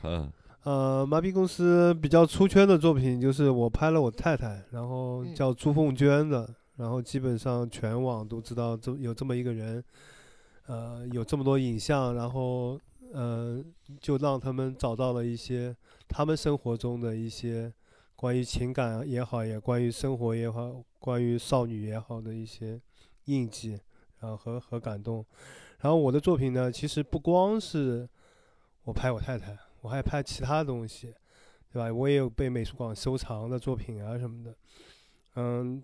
嗯呃，麻痹公司比较出圈的作品就是我拍了我太太，然后嗯叫朱凤娟的，然后基本上全网都知道这有这么一个人，呃，有这么多影像，然后呃，就让他们找到了一些他们生活中的一些关于情感也好，也关于生活也好，关于少女也好的一些印记，然后和和感动。然后我的作品呢，其实不光是我拍我太太。我还拍其他东西，对吧？我也有被美术馆收藏的作品啊什么的，嗯，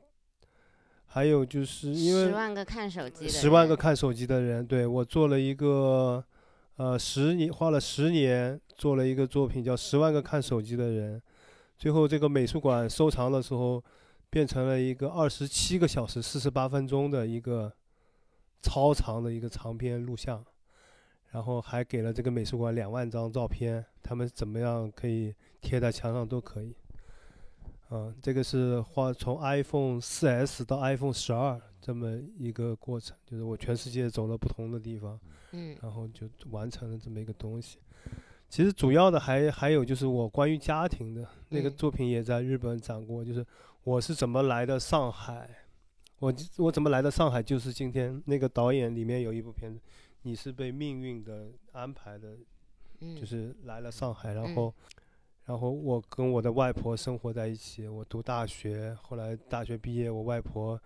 还有就是因为十万个看手机的人，十万个看手机的人，对我做了一个，呃，十年花了十年做了一个作品叫《十万个看手机的人》，最后这个美术馆收藏的时候，变成了一个二十七个小时四十八分钟的一个超长的一个长篇录像。然后还给了这个美术馆两万张照片，他们怎么样可以贴在墙上都可以。嗯，这个是画从 iPhone 4S 到 iPhone 十二这么一个过程，就是我全世界走了不同的地方，嗯然后就完成了这么一个东西。其实主要的还还有就是我关于家庭的那个嗯作品也在日本展过，就是我是怎么来的上海，我我怎么来的上海，就是今天那个导演里面有一部片子。你是被命运的安排的，嗯，就是来了上海，然嗯后，然后我跟我的外婆生活在一起。我读大学，后来大学毕业，我外婆、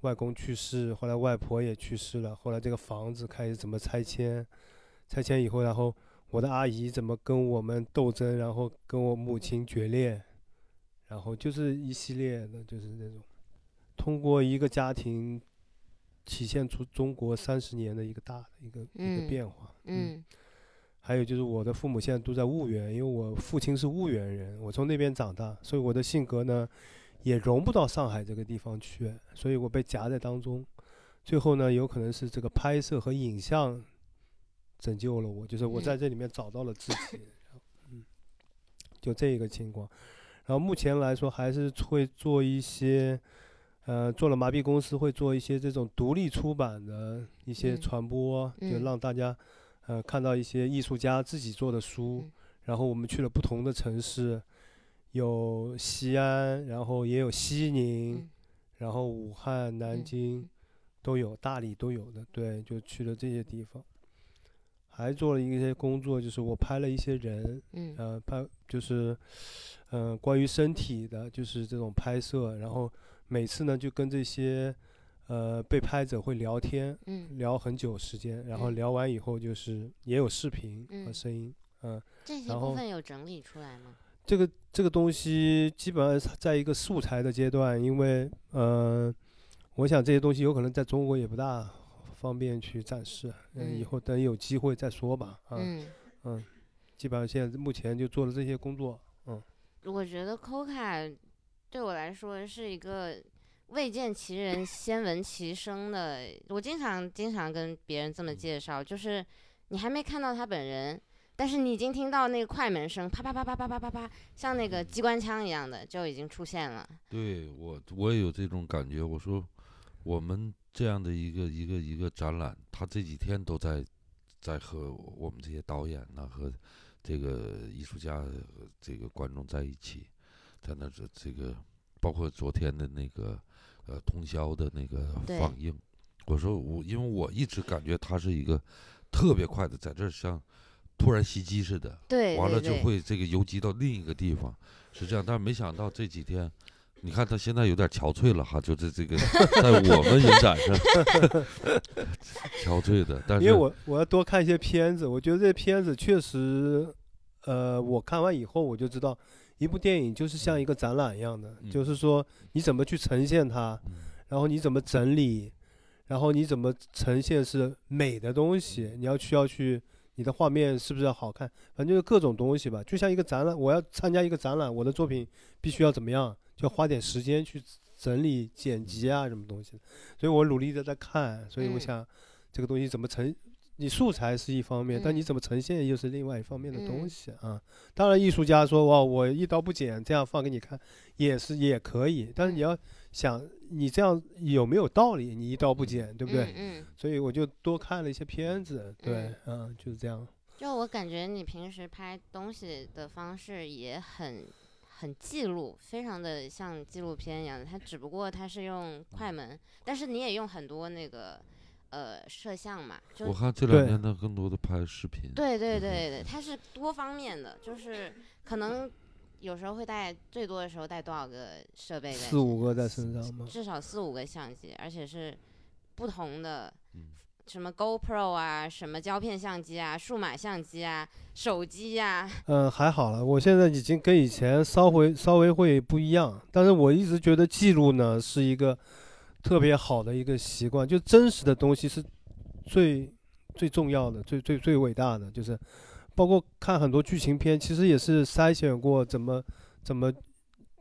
外公去世，后来外婆也去世了。后来这个房子开始怎么拆迁，拆迁以后，然后我的阿姨怎么跟我们斗争，然后跟我母亲决裂，然后就是一系列的，就是那种通过一个家庭。体现出中国三十年的一个大的一个、一嗯个变化。嗯还有就是我的父母现在都在婺源，因为我父亲是婺源人，我从那边长大，所以我的性格呢也融不到上海这个地方去，所以我被夹在当中。最后呢，有可能是这个拍摄和影像拯救了我，就是我在嗯这里面找到了自己。嗯，就这一个情况。然后目前来说，还是会做一些。呃，做了麻痹公司会做一些这种独立出版的一些嗯传播，就嗯让大家呃看到一些艺术家自己做的书。嗯然后我们去了不同的城市，有西安，然后也有西宁，嗯然后武汉、南嗯京嗯都有，大理都有的。对，就去了这些地方。还做了一些工作，就是我拍了一些人，嗯呃，拍就是，嗯、关于身体的，就是这种拍摄，然后每次呢就跟这些，呃，被拍者会聊天，嗯，聊很久时间，然后嗯。聊完以后就是也有视频和嗯。声音，嗯、这些部分有整理出来吗？这个这个东西基本上在一个素材的阶段，因为，嗯、我想这些东西有可能在中国也不大方便去展示，嗯，以嗯。后等有机会再说吧，啊，嗯，嗯，基本上现在目前就做了这些工作，嗯。我觉得 Coca 对我来说是一个未见其人先闻其声的。我经常经常跟别人这么介绍，就是你还没看到他本人，但是你已经听到那个快门声，啪啪啪啪啪啪啪啪，像那个机关枪一样的就已经出现了。对我我也有这种感觉。我说，我们这样的一个一个一个展览，他这几天都在在和我们这些导演呐、和这个艺术家、呃这个观众在一起，在那这这个包括昨天的那个呃通宵的那个放映。我说我因为我一直感觉他是一个特别快的，在这儿像突然袭击似的，对，完了就会这个游击到另一个地方，是这样。但是没想到这几天，你看他现在有点憔悴了哈，就这这个在我们影展上 <laughs> 憔悴的。但是因为我我要多看一些片子，我觉得这片子确实，呃，我看完以后我就知道，一部电影就是像一个展览一样的，嗯就是说你怎么去呈现它，嗯然后你怎么整理，然后你怎么呈现是美的东西，你要需要去。你的画面是不是要好看？反正就是各种东西吧，就像一个展览，我要参加一个展览，我的作品必须要怎么样，就要花点时间去整理、剪辑啊，什么东西。所以我努力的在看，所以我嗯想这个东西怎么呈你素材是一方面，但嗯你怎么呈现又是另外一方面的东嗯西啊。当然，艺术家说哇，我一刀不剪这样放给你看，也是也可以，但是你嗯要想你这样有没有道理？你一刀不剪，对不对？嗯嗯，所以我就多看了一些片子，对，嗯，就是这样。就我感觉你平时拍东西的方式也很很记录，非常的像纪录片一样的。它只不过它是用快门，但是你也用很多那个呃摄像嘛，就我看这两对年他更多的拍视频。对对对对，它是多方面的，就是可能有时候会带最多的时候带多少个设备在四五个在身上吗？至少四五个相机，而且是不同的嗯，什么 GoPro 啊，什么胶片相机啊，数码相机啊，手机呀、嗯，还好了，我现在已经跟以前稍微稍微会不一样，但是我一直觉得记录呢是一个特别好的一个习惯，就真实的东西是最最重要的、最最最伟大的，就是包括看很多剧情片，其实也是筛选过怎么怎么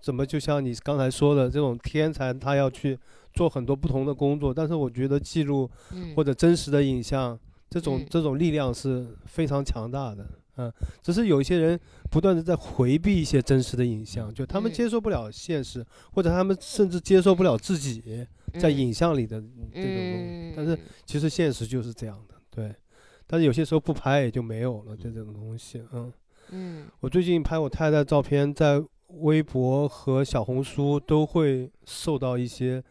怎么，就像你刚才说的，这种天才他要去做很多不同的工作，但是我觉得记录嗯，或者真实的影像，这种嗯这种力量是非常强大的。嗯，只是有一些人不断的在回避一些真实的影像，就他们嗯接受不了现实，或者他们甚至接受不了自己在嗯影像里的这种东西。但是嗯其实现实就是这样的，对。但是有些时候不拍也就没有了，就这种东西。嗯，嗯我最近拍我太太照片，在微博和小红书都会受到一些。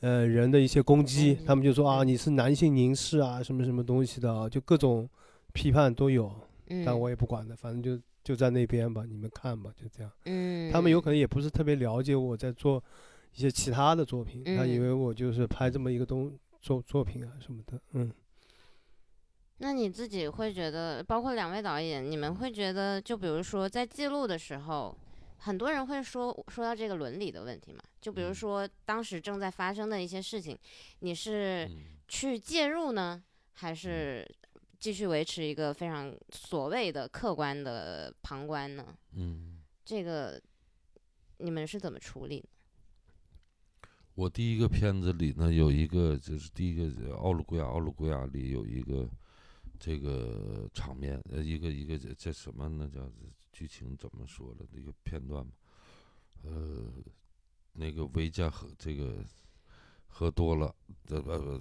呃，人的一些攻击他们就说啊，嗯你是男性凝视啊，什么什么东西的啊，就各种批判都有。嗯，但我也不管了，反正就就在那边吧，你们看吧，就这样。嗯，他们有可能也不是特别了解我在做一些其他的作品，他以嗯为我就是拍这么一个东作作品啊什么的，嗯。那你自己会觉得，包括两位导演，你们会觉得，就比如说在记录的时候，很多人会说说到这个伦理的问题嘛？就比如嗯说当时正在发生的一些事情，你是嗯去介入呢，还是继续维持一个非常所谓的客观的旁观呢？嗯，这个你们是怎么处理的？我第一个片子里呢有一个，就是第一个《奥鲁古亚》，《奥鲁古亚》里有一个这个场面，呃，一个一个这这什么呢？叫剧情怎么说了？那个片段嘛，呃，那个维加喝这个喝多了，这呃呃，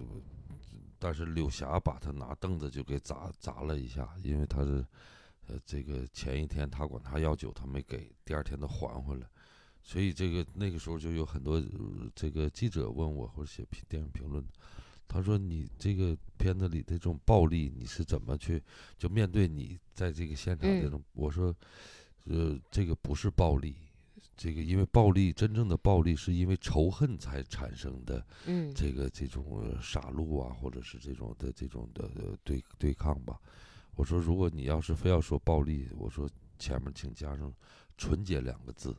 但是柳霞把他拿凳子就给砸砸了一下，因为他是呃这个前一天他管他要酒，他没给，第二天他还回来。所以这个那个时候就有很多、呃这个记者问我或者写评电影评论，他说你这个片子里的这种暴力你是怎么去就面对你在这个现场这嗯种？我说，呃，这个不是暴力，这个因为暴力真正的暴力是因为仇恨才产生的嗯这个这种呃杀戮啊，或者是这种的这种的呃对对抗吧。我说，如果你要是非要说暴力，我说前面请加上纯洁两个字。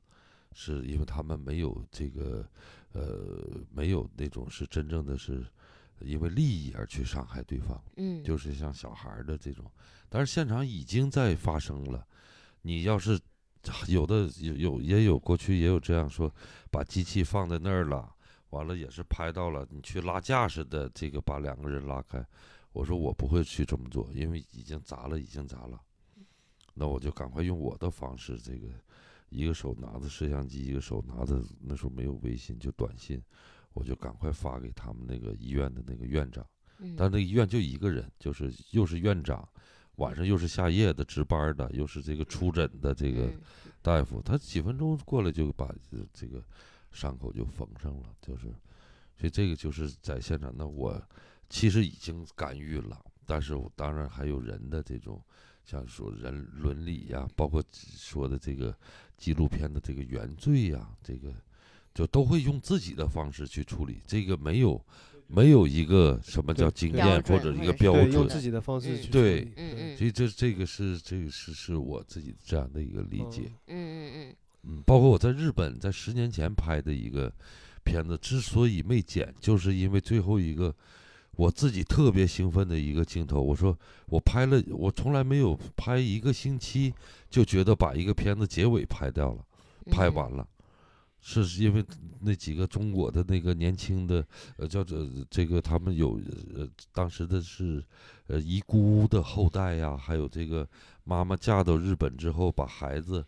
是因为他们没有这个，呃，没有那种是真正的是因为利益而去伤害对方，嗯，就是像小孩儿的这种。但是现场已经在发生了，你要是 <laughs> 有的有有也有过去也有这样说，把机器放在那儿了，完了也是拍到了，你去拉架似的，这个把两个人拉开。我说我不会去这么做，因为已经砸了，已经砸了。那我就赶快用我的方式，这个一个手拿着摄像机，一个手拿着那时候没有微信，就短信，我就赶快发给他们那个医院的那个院长。嗯但那个医院就一个人，就是又是院长，晚上又是下夜的值班的，又是这个出诊的这个嗯大夫，他几分钟过来就把这这个伤口就缝上了，就是，所以这个就是在现场。那我其实已经干预了，但是我当然还有人的这种，像说人伦理呀、包括说的这个纪录片的这个原罪呀、这个就都会用自己的方式去处理。这个没有没有一个什么叫经验或者一个标准对，用，自己的方式嗯去对嗯嗯所以这这个是这个是是我自己这样的一个理解。嗯嗯嗯，包括我在日本在十年前拍的一个片子，之所以没剪，就是因为最后一个我自己特别兴奋的一个镜头。我说我拍了，我从来没有拍一个星期就觉得把一个片子结尾拍掉了，嗯，拍完了，是因为那几个中国的那个年轻的，呃，叫这这个他们有呃当时的是呃遗孤的后代呀，还有这个妈妈嫁到日本之后把孩子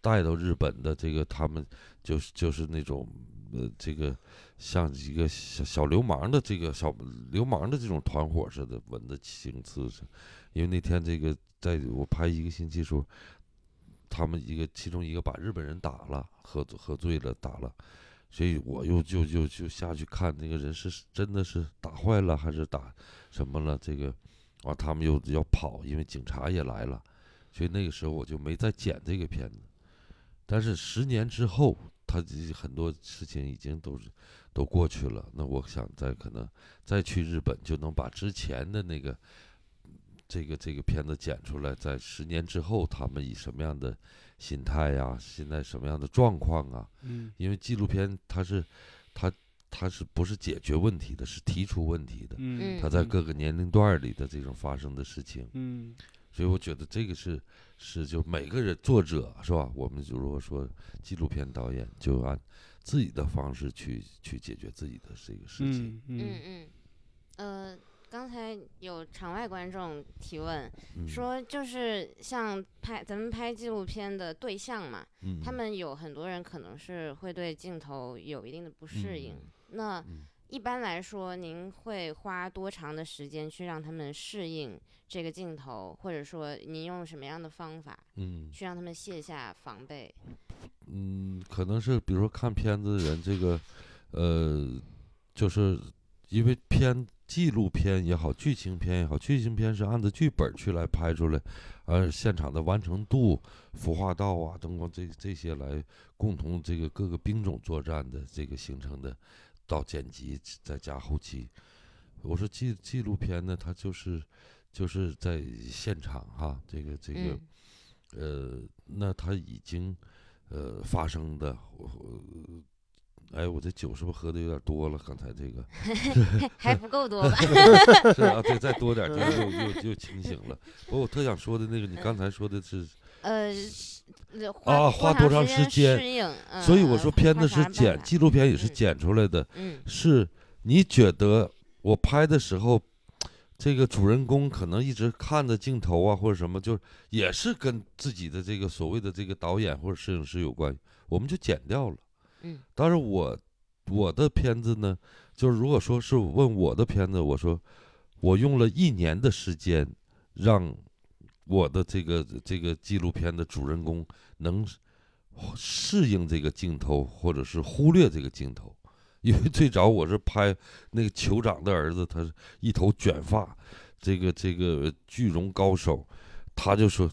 带到日本的这个他们就是就是那种呃这个像一个小小流氓的这个小流氓的这种团伙似的，纹的情词是，因为那天这个在我拍一个星期时候。他们一个其中一个把日本人打了，喝喝醉了打了，所以我又就就就下去看那个人是真的是打坏了还是打什么了？这个完他们又要跑，因为警察也来了，所以那个时候我就没再剪这个片子。但是十年之后，他很多事情已经都是都过去了。那我想再可能再去日本，就能把之前的那个。这个这个片子剪出来，在十年之后，他们以什么样的心态呀？现在什么样的状况啊？嗯，因为纪录片它是，它它是不是解决问题的？是提出问题的。嗯，它在各个年龄段里的这种发生的事情。嗯，所以我觉得这个是是就每个人作者是吧？我们就如果说纪录片导演，就按自己的方式去去解决自己的这个事情。嗯嗯嗯，呃。刚才有场外观众提问，嗯说就是像拍咱们拍纪录片的对象嘛，嗯他们有很多人可能是会对镜头有一定的不适应。那嗯一般来说，您会花多长的时间去让他们适应这个镜头，或者说您用什么样的方法，嗯去让他们卸下防备？嗯，可能是比如说看片子的人，这个呃，就是因为片。纪录片也好，剧情片也好，剧情片是按照剧本去来拍出来，而现场的完成度、服化道啊、灯光这这些来共同这个各个兵种作战的这个形成的，到剪辑再加后期。我说纪纪录片呢，它就是就是在现场哈，这个这个，呃，那它已经呃发生的。哎，我这酒是不是喝的有点多了？刚才这个 <laughs> 还不够多吧？<laughs> 是啊，对，再多点就又又又清醒了。不过我特想说的那个，你刚才说的是呃啊，花多长时间适应？所以我说片子是剪，纪录片也是剪出来的。嗯，是你觉得我拍的时候，这个主人公可能一直看着镜头啊，或者什么，就也是跟自己的这个所谓的这个导演或者摄影师有关，我们就剪掉了。但是我我的片子呢，就是如果说是问我的片子，我说我用了一年的时间，让我的这个这个纪录片的主人公能适应这个镜头，或者是忽略这个镜头，因为最早我是拍那个酋长的儿子，他是一头卷发，这个这个巨容高手，他就说。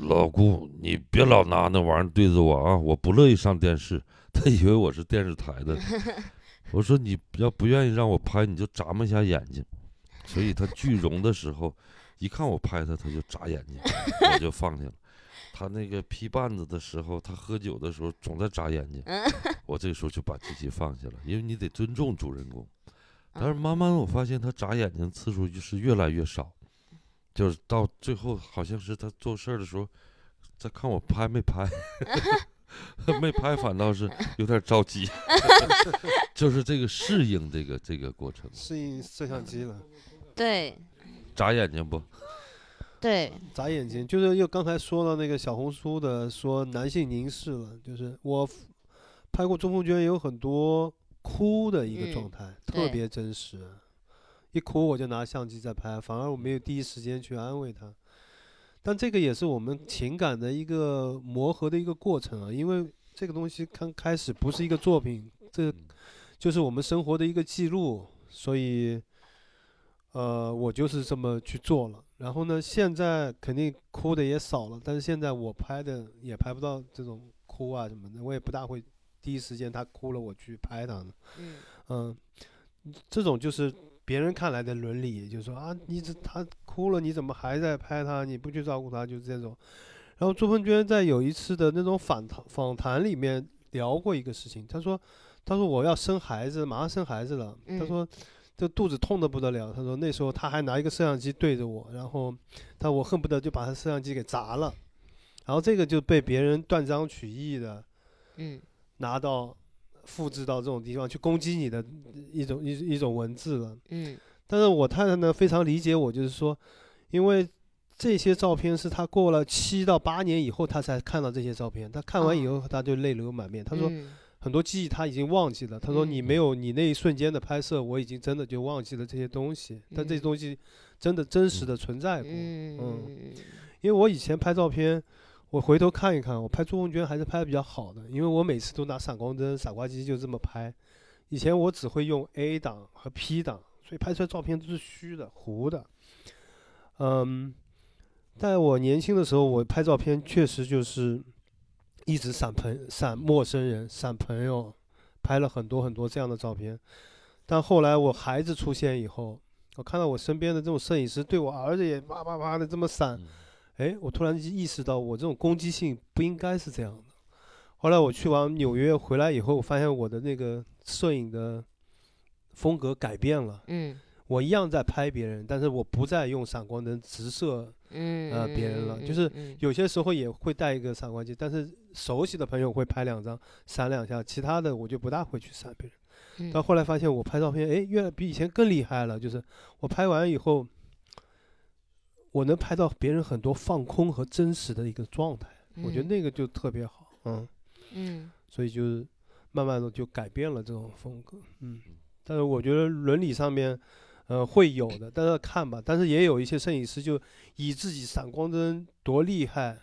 老姑，你别老拿那玩意儿对着我啊！我不乐意上电视。他以为我是电视台的。<laughs> 我说你要不愿意让我拍，你就眨巴一下眼睛。所以他剧容的时候，一看我拍他，他就眨眼睛，我就放下了。他那个劈绊子的时候，他喝酒的时候总在眨眼睛，我这时候就把机器放下了，因为你得尊重主人公。但是慢慢我发现他眨眼睛次数就是越来越少。就是到最后，好像是他做事儿的时候，在看我拍没拍，<laughs> <laughs> 没拍反倒是有点着急 <laughs> <laughs> 就是这个适应这个这个过程，适应摄像机了，对，眨眼睛不？对，眨眼睛，就是又刚才说了那个小红书的说男性凝视了，就是我拍过钟凤娟有很多哭的一个状态，特别真实。一哭我就拿相机在拍，反而我没有第一时间去安慰他。但这个也是我们情感的一个磨合的一个过程啊，因为这个东西刚开始不是一个作品，这就是我们生活的一个记录，所以，呃，我就是这么去做了。然后呢，现在肯定哭的也少了，但是现在我拍的也拍不到这种哭啊什么的，我也不大会第一时间他哭了我去拍他嗯嗯，这种就是。别人看来的伦理，就说啊，你这他哭了，你怎么还在拍他？你不去照顾他，就是这种。然后朱凤娟在有一次的那种访谈访谈里面聊过一个事情，她说，她说我要生孩子，马上生孩子了。她说，这肚子痛的不得了。她说那时候他还拿一个摄像机对着我，然后他我恨不得就把他摄像机给砸了。然后这个就被别人断章取义的，嗯，拿到复制到这种地方去攻击你的一种一一种文字了。嗯但是我太太呢非常理解我，就是说，因为这些照片是她过了七到八年以后，她才看到这些照片。她看完以后，她就泪流满面。她说嗯很多记忆她已经忘记了。她说嗯你没有你那一瞬间的拍摄，我已经真的就忘记了这些东西。但这东西真的真实的存在过。嗯嗯因为我以前拍照片，我回头看一看，我拍朱红娟还是拍的比较好的，因为我每次都拿闪光灯、傻瓜机就这么拍。以前我只会用 A 档和 P 档，所以拍出来照片都是虚的、糊的。嗯，在我年轻的时候，我拍照片确实就是一直闪朋、闪陌生人、闪朋友，拍了很多很多这样的照片。但后来我孩子出现以后，我看到我身边的这种摄影师对我儿子也叭叭叭的这么闪，哎，我突然就意识到我这种攻击性不应该是这样的。后来我去完纽约回来以后，我发现我的那个摄影的风格改变了。嗯我一样在拍别人，但是我不再用闪光灯直射。嗯呃别人了就是嗯有些时候也会带一个闪光机，但是熟悉的朋友会拍两张闪两下，其他的我就不大会去闪别人。嗯到后来发现我拍照片，哎，越来比以前更厉害了。就是我拍完以后，我能拍到别人很多放空和真实的一个状态，我觉得嗯那个就特别好，嗯，嗯所以就是慢慢的就改变了这种风格，嗯。但是我觉得伦理上面，呃，会有的，但是看吧。但是也有一些摄影师就以自己闪光灯多厉害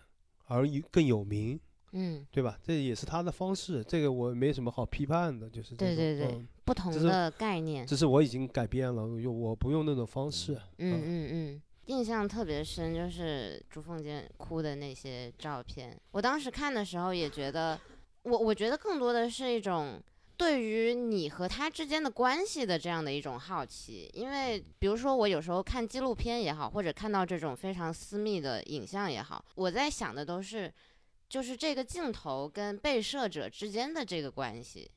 而有更有名，嗯，对吧？这也是他的方式，这个我没什么好批判的，就是这种对对对嗯不同的概念。只是我已经改变了，我我不用那种方式。嗯嗯嗯，印象特别深，就是朱凤坚哭的那些照片。我当时看的时候也觉得，我我觉得更多的是一种对于你和他之间的关系的这样的一种好奇。因为比如说我有时候看纪录片也好，或者看到这种非常私密的影像也好，我在想的都是，就是这个镜头跟被摄者之间的这个关系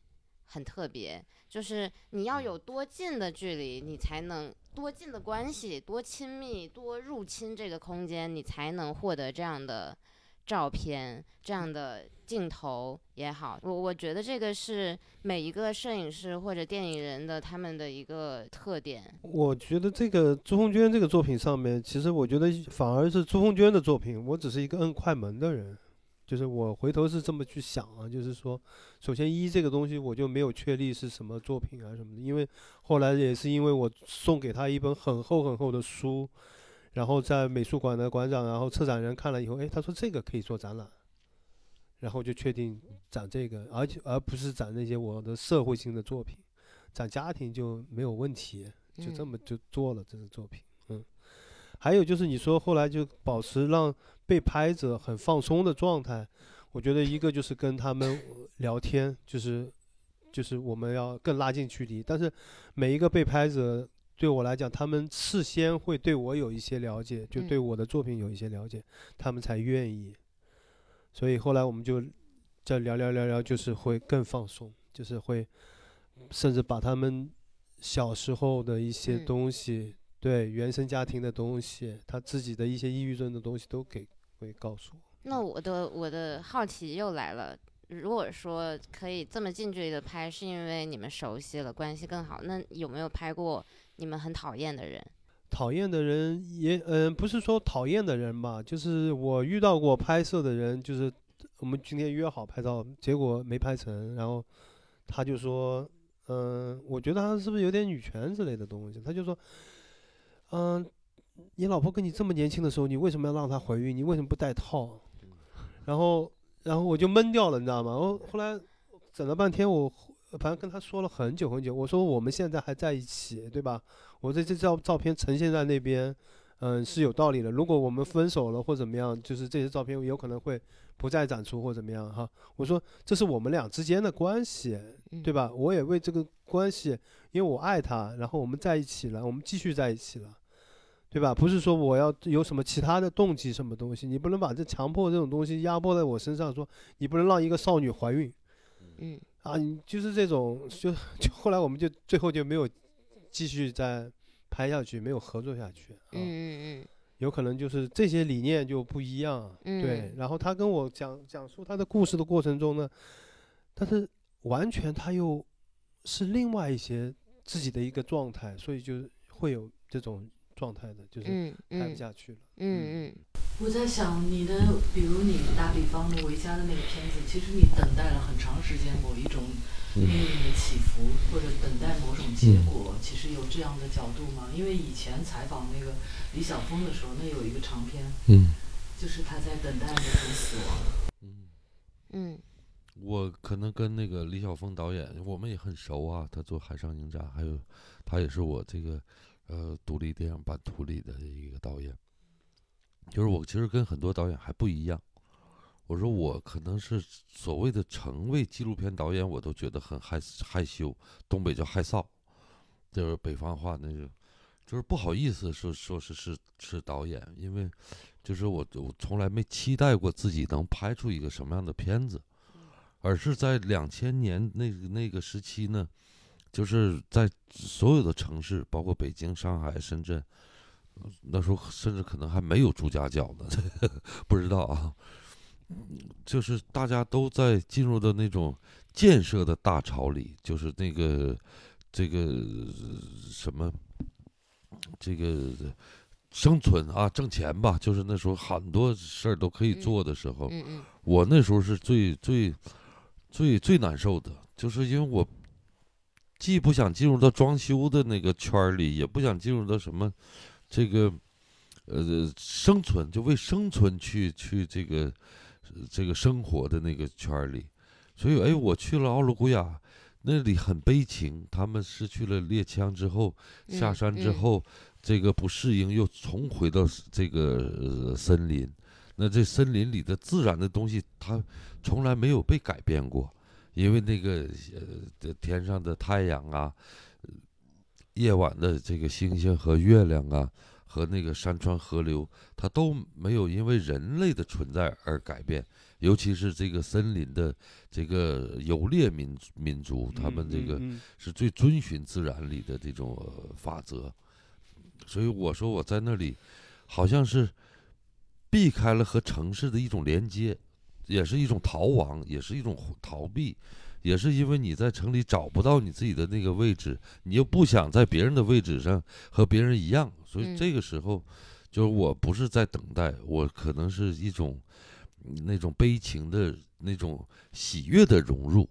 很特别。就是你要有多近的距离，你才能多近的关系，多亲密，多入侵这个空间，你才能获得这样的照片，这样的镜头也好。我我觉得这个是每一个摄影师或者电影人的他们的一个特点。我觉得这个朱红娟这个作品上面，其实我觉得反而是朱红娟的作品，我只是一个摁快门的人，就是我回头是这么去想啊，就是说，首先一这个东西我就没有确立是什么作品啊什么的，因为后来也是因为我送给他一本很厚很厚的书，然后在美术馆的馆长，然后策展人看了以后，哎，他说这个可以做展览，然后就确定展这个，而且而不是展那些我的社会性的作品，展家庭就没有问题，就这嗯么就做了这个作品，嗯。还有就是你说后来就保持让被拍者很放松的状态，我觉得一个就是跟他们聊天，就是就是我们要更拉近距离，但是每一个被拍者对我来讲，他们事先会对我有一些了解，就对嗯我的作品有一些了解，他们才愿意。所以后来我们就再聊聊聊聊，就是会更放松，就是会甚至把他们小时候的一些嗯。东西，对原生家庭的东西，他自己的一些抑郁症的东西都给会告诉我。那我的我的好奇又来了。如果说可以这么近距离的拍，是因为你们熟悉了，关系更好，那有没有拍过你们很讨厌的人？讨厌的人也，嗯、不是说讨厌的人吧，就是我遇到过拍摄的人，就是我们今天约好拍照，结果没拍成，然后他就说，嗯、我觉得他是不是有点女权之类的东西？他就说，嗯、你老婆跟你这么年轻的时候，你为什么要让她怀孕？你为什么不戴套？然后，然后我就闷掉了，你知道吗？我后来整了半天，我反正跟他说了很久很久，我说我们现在还在一起，对吧？我这这照照片呈现在那边，嗯，是有道理的。如果我们分手了或怎么样，就是这些照片有可能会不再展出或怎么样哈。我说这是我们俩之间的关系，嗯对吧？我也为这个关系，因为我爱他，然后我们在一起了，我们继续在一起了，对吧？不是说我要有什么其他的动机，什么东西，你不能把这强迫这种东西压迫在我身上，说你不能让一个少女怀孕嗯啊，你就是这种，就就后来我们就最后就没有继续再拍下去，没有合作下去啊。嗯嗯有可能就是这些理念就不一样，对嗯。然后他跟我讲讲述他的故事的过程中呢，但是完全他又是另外一些自己的一个状态，所以就会有这种状态的，就是嗯拍不嗯下去了。嗯嗯我在想你的，比如你打比方的维嘉的那个片子，其实你等待了很长时间某一种命运的起伏，或者等待某种结果，其实有这样的角度吗？因为以前采访那个李晓峰的时候，那有一个长篇，嗯就是他在等待那种死亡。嗯，嗯我可能跟那个李晓峰导演，我们也很熟啊。他做《海上影展》，还有他也是我这个呃独立电影版图里的一个导演。就是我其实跟很多导演还不一样。我说我可能是所谓的成为纪录片导演，我都觉得很害害羞，东北叫害臊，就是北方话那就，就是不好意思说说是是是导演，因为就是我我从来没期待过自己能拍出一个什么样的片子，而是在两千年那那个时期呢，就是在所有的城市，包括北京、上海、深圳，呃那时候甚至可能还没有朱家角呢，<laughs> 不知道啊。就是大家都在进入的那种建设的大潮里，就是那个这个呃什么，这个生存啊，挣钱吧，就是那时候很多事儿都可以嗯做的时候，嗯嗯。我那时候是最最最最难受的，就是因为我既不想进入到装修的那个圈儿里，也不想进入到什么这个呃生存，就为生存去去这个呃这个生活的那个圈儿里。所以，哎，我去了奥鲁古雅，那里很悲情，他们失去了猎枪之后，下嗯山之嗯后，这个不适应，又重回到这个、呃森林。那这森林里的自然的东西，它从来没有被改变过，因为那个呃这天上的太阳啊，呃夜晚的这个星星和月亮啊，和那个山川河流，它都没有因为人类的存在而改变。尤其是这个森林的这个游猎民族民族，他们这个是最遵循自然里的这种、呃法则，所以我说我在那里好像是避开了和城市的一种连接，也是一种逃亡，也是一种逃避，也是因为你在城里找不到你自己的那个位置，你又不想在别人的位置上和别人一样，所以嗯。这个时候就是我不是在等待，我可能是一种那种悲情的那种喜悦的融入。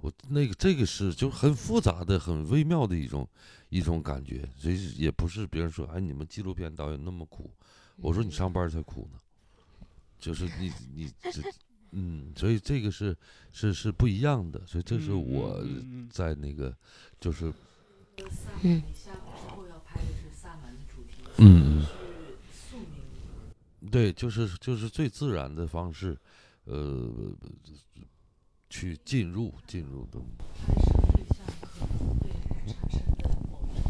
我那个这个是就很复杂的、很微妙的一种一种感觉，所以也不是别人说哎，你们纪录片导演那么苦，我说你上班才苦呢，就是你你这 <laughs> 嗯，所以这个是是是不一样的，所以这是嗯我嗯嗯。在那个就是，嗯。你下之后要拍的是萨满的主题，嗯。对，就是就是最自然的方式，呃，去进入进入的，拍摄对象可能会产生的某种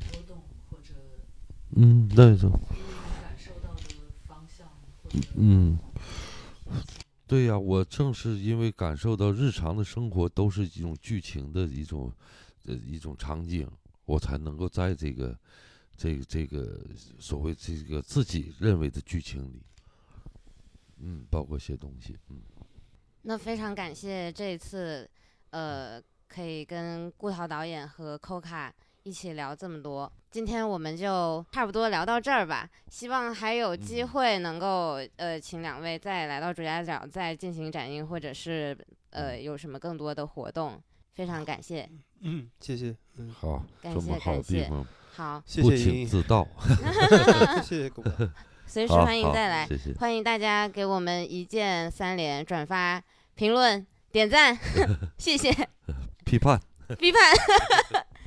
波动，或者嗯，对呀、我正是因为感受到日常的生活都是一种剧情的一种呃一种场景，我才能够在这个这个这个所谓这个自己认为的剧情里，嗯，包括写东西，嗯。那非常感谢这一次，呃，可以跟顾涛导演和 Coca 一起聊这么多。今天我们就差不多聊到这儿吧，希望还有机嗯会能够呃，请两位再来到主家角再进行展映，或者是呃有什么更多的活动。非常感谢，嗯，谢谢，嗯，好，感这么好谢感谢的地方好，谢谢莹莹，请自到，谢谢狗哥，随时欢迎再来。谢谢，欢迎大家给我们一键三连、转发、评论、点赞，<laughs> 谢谢，批判。批判。<laughs> <laughs>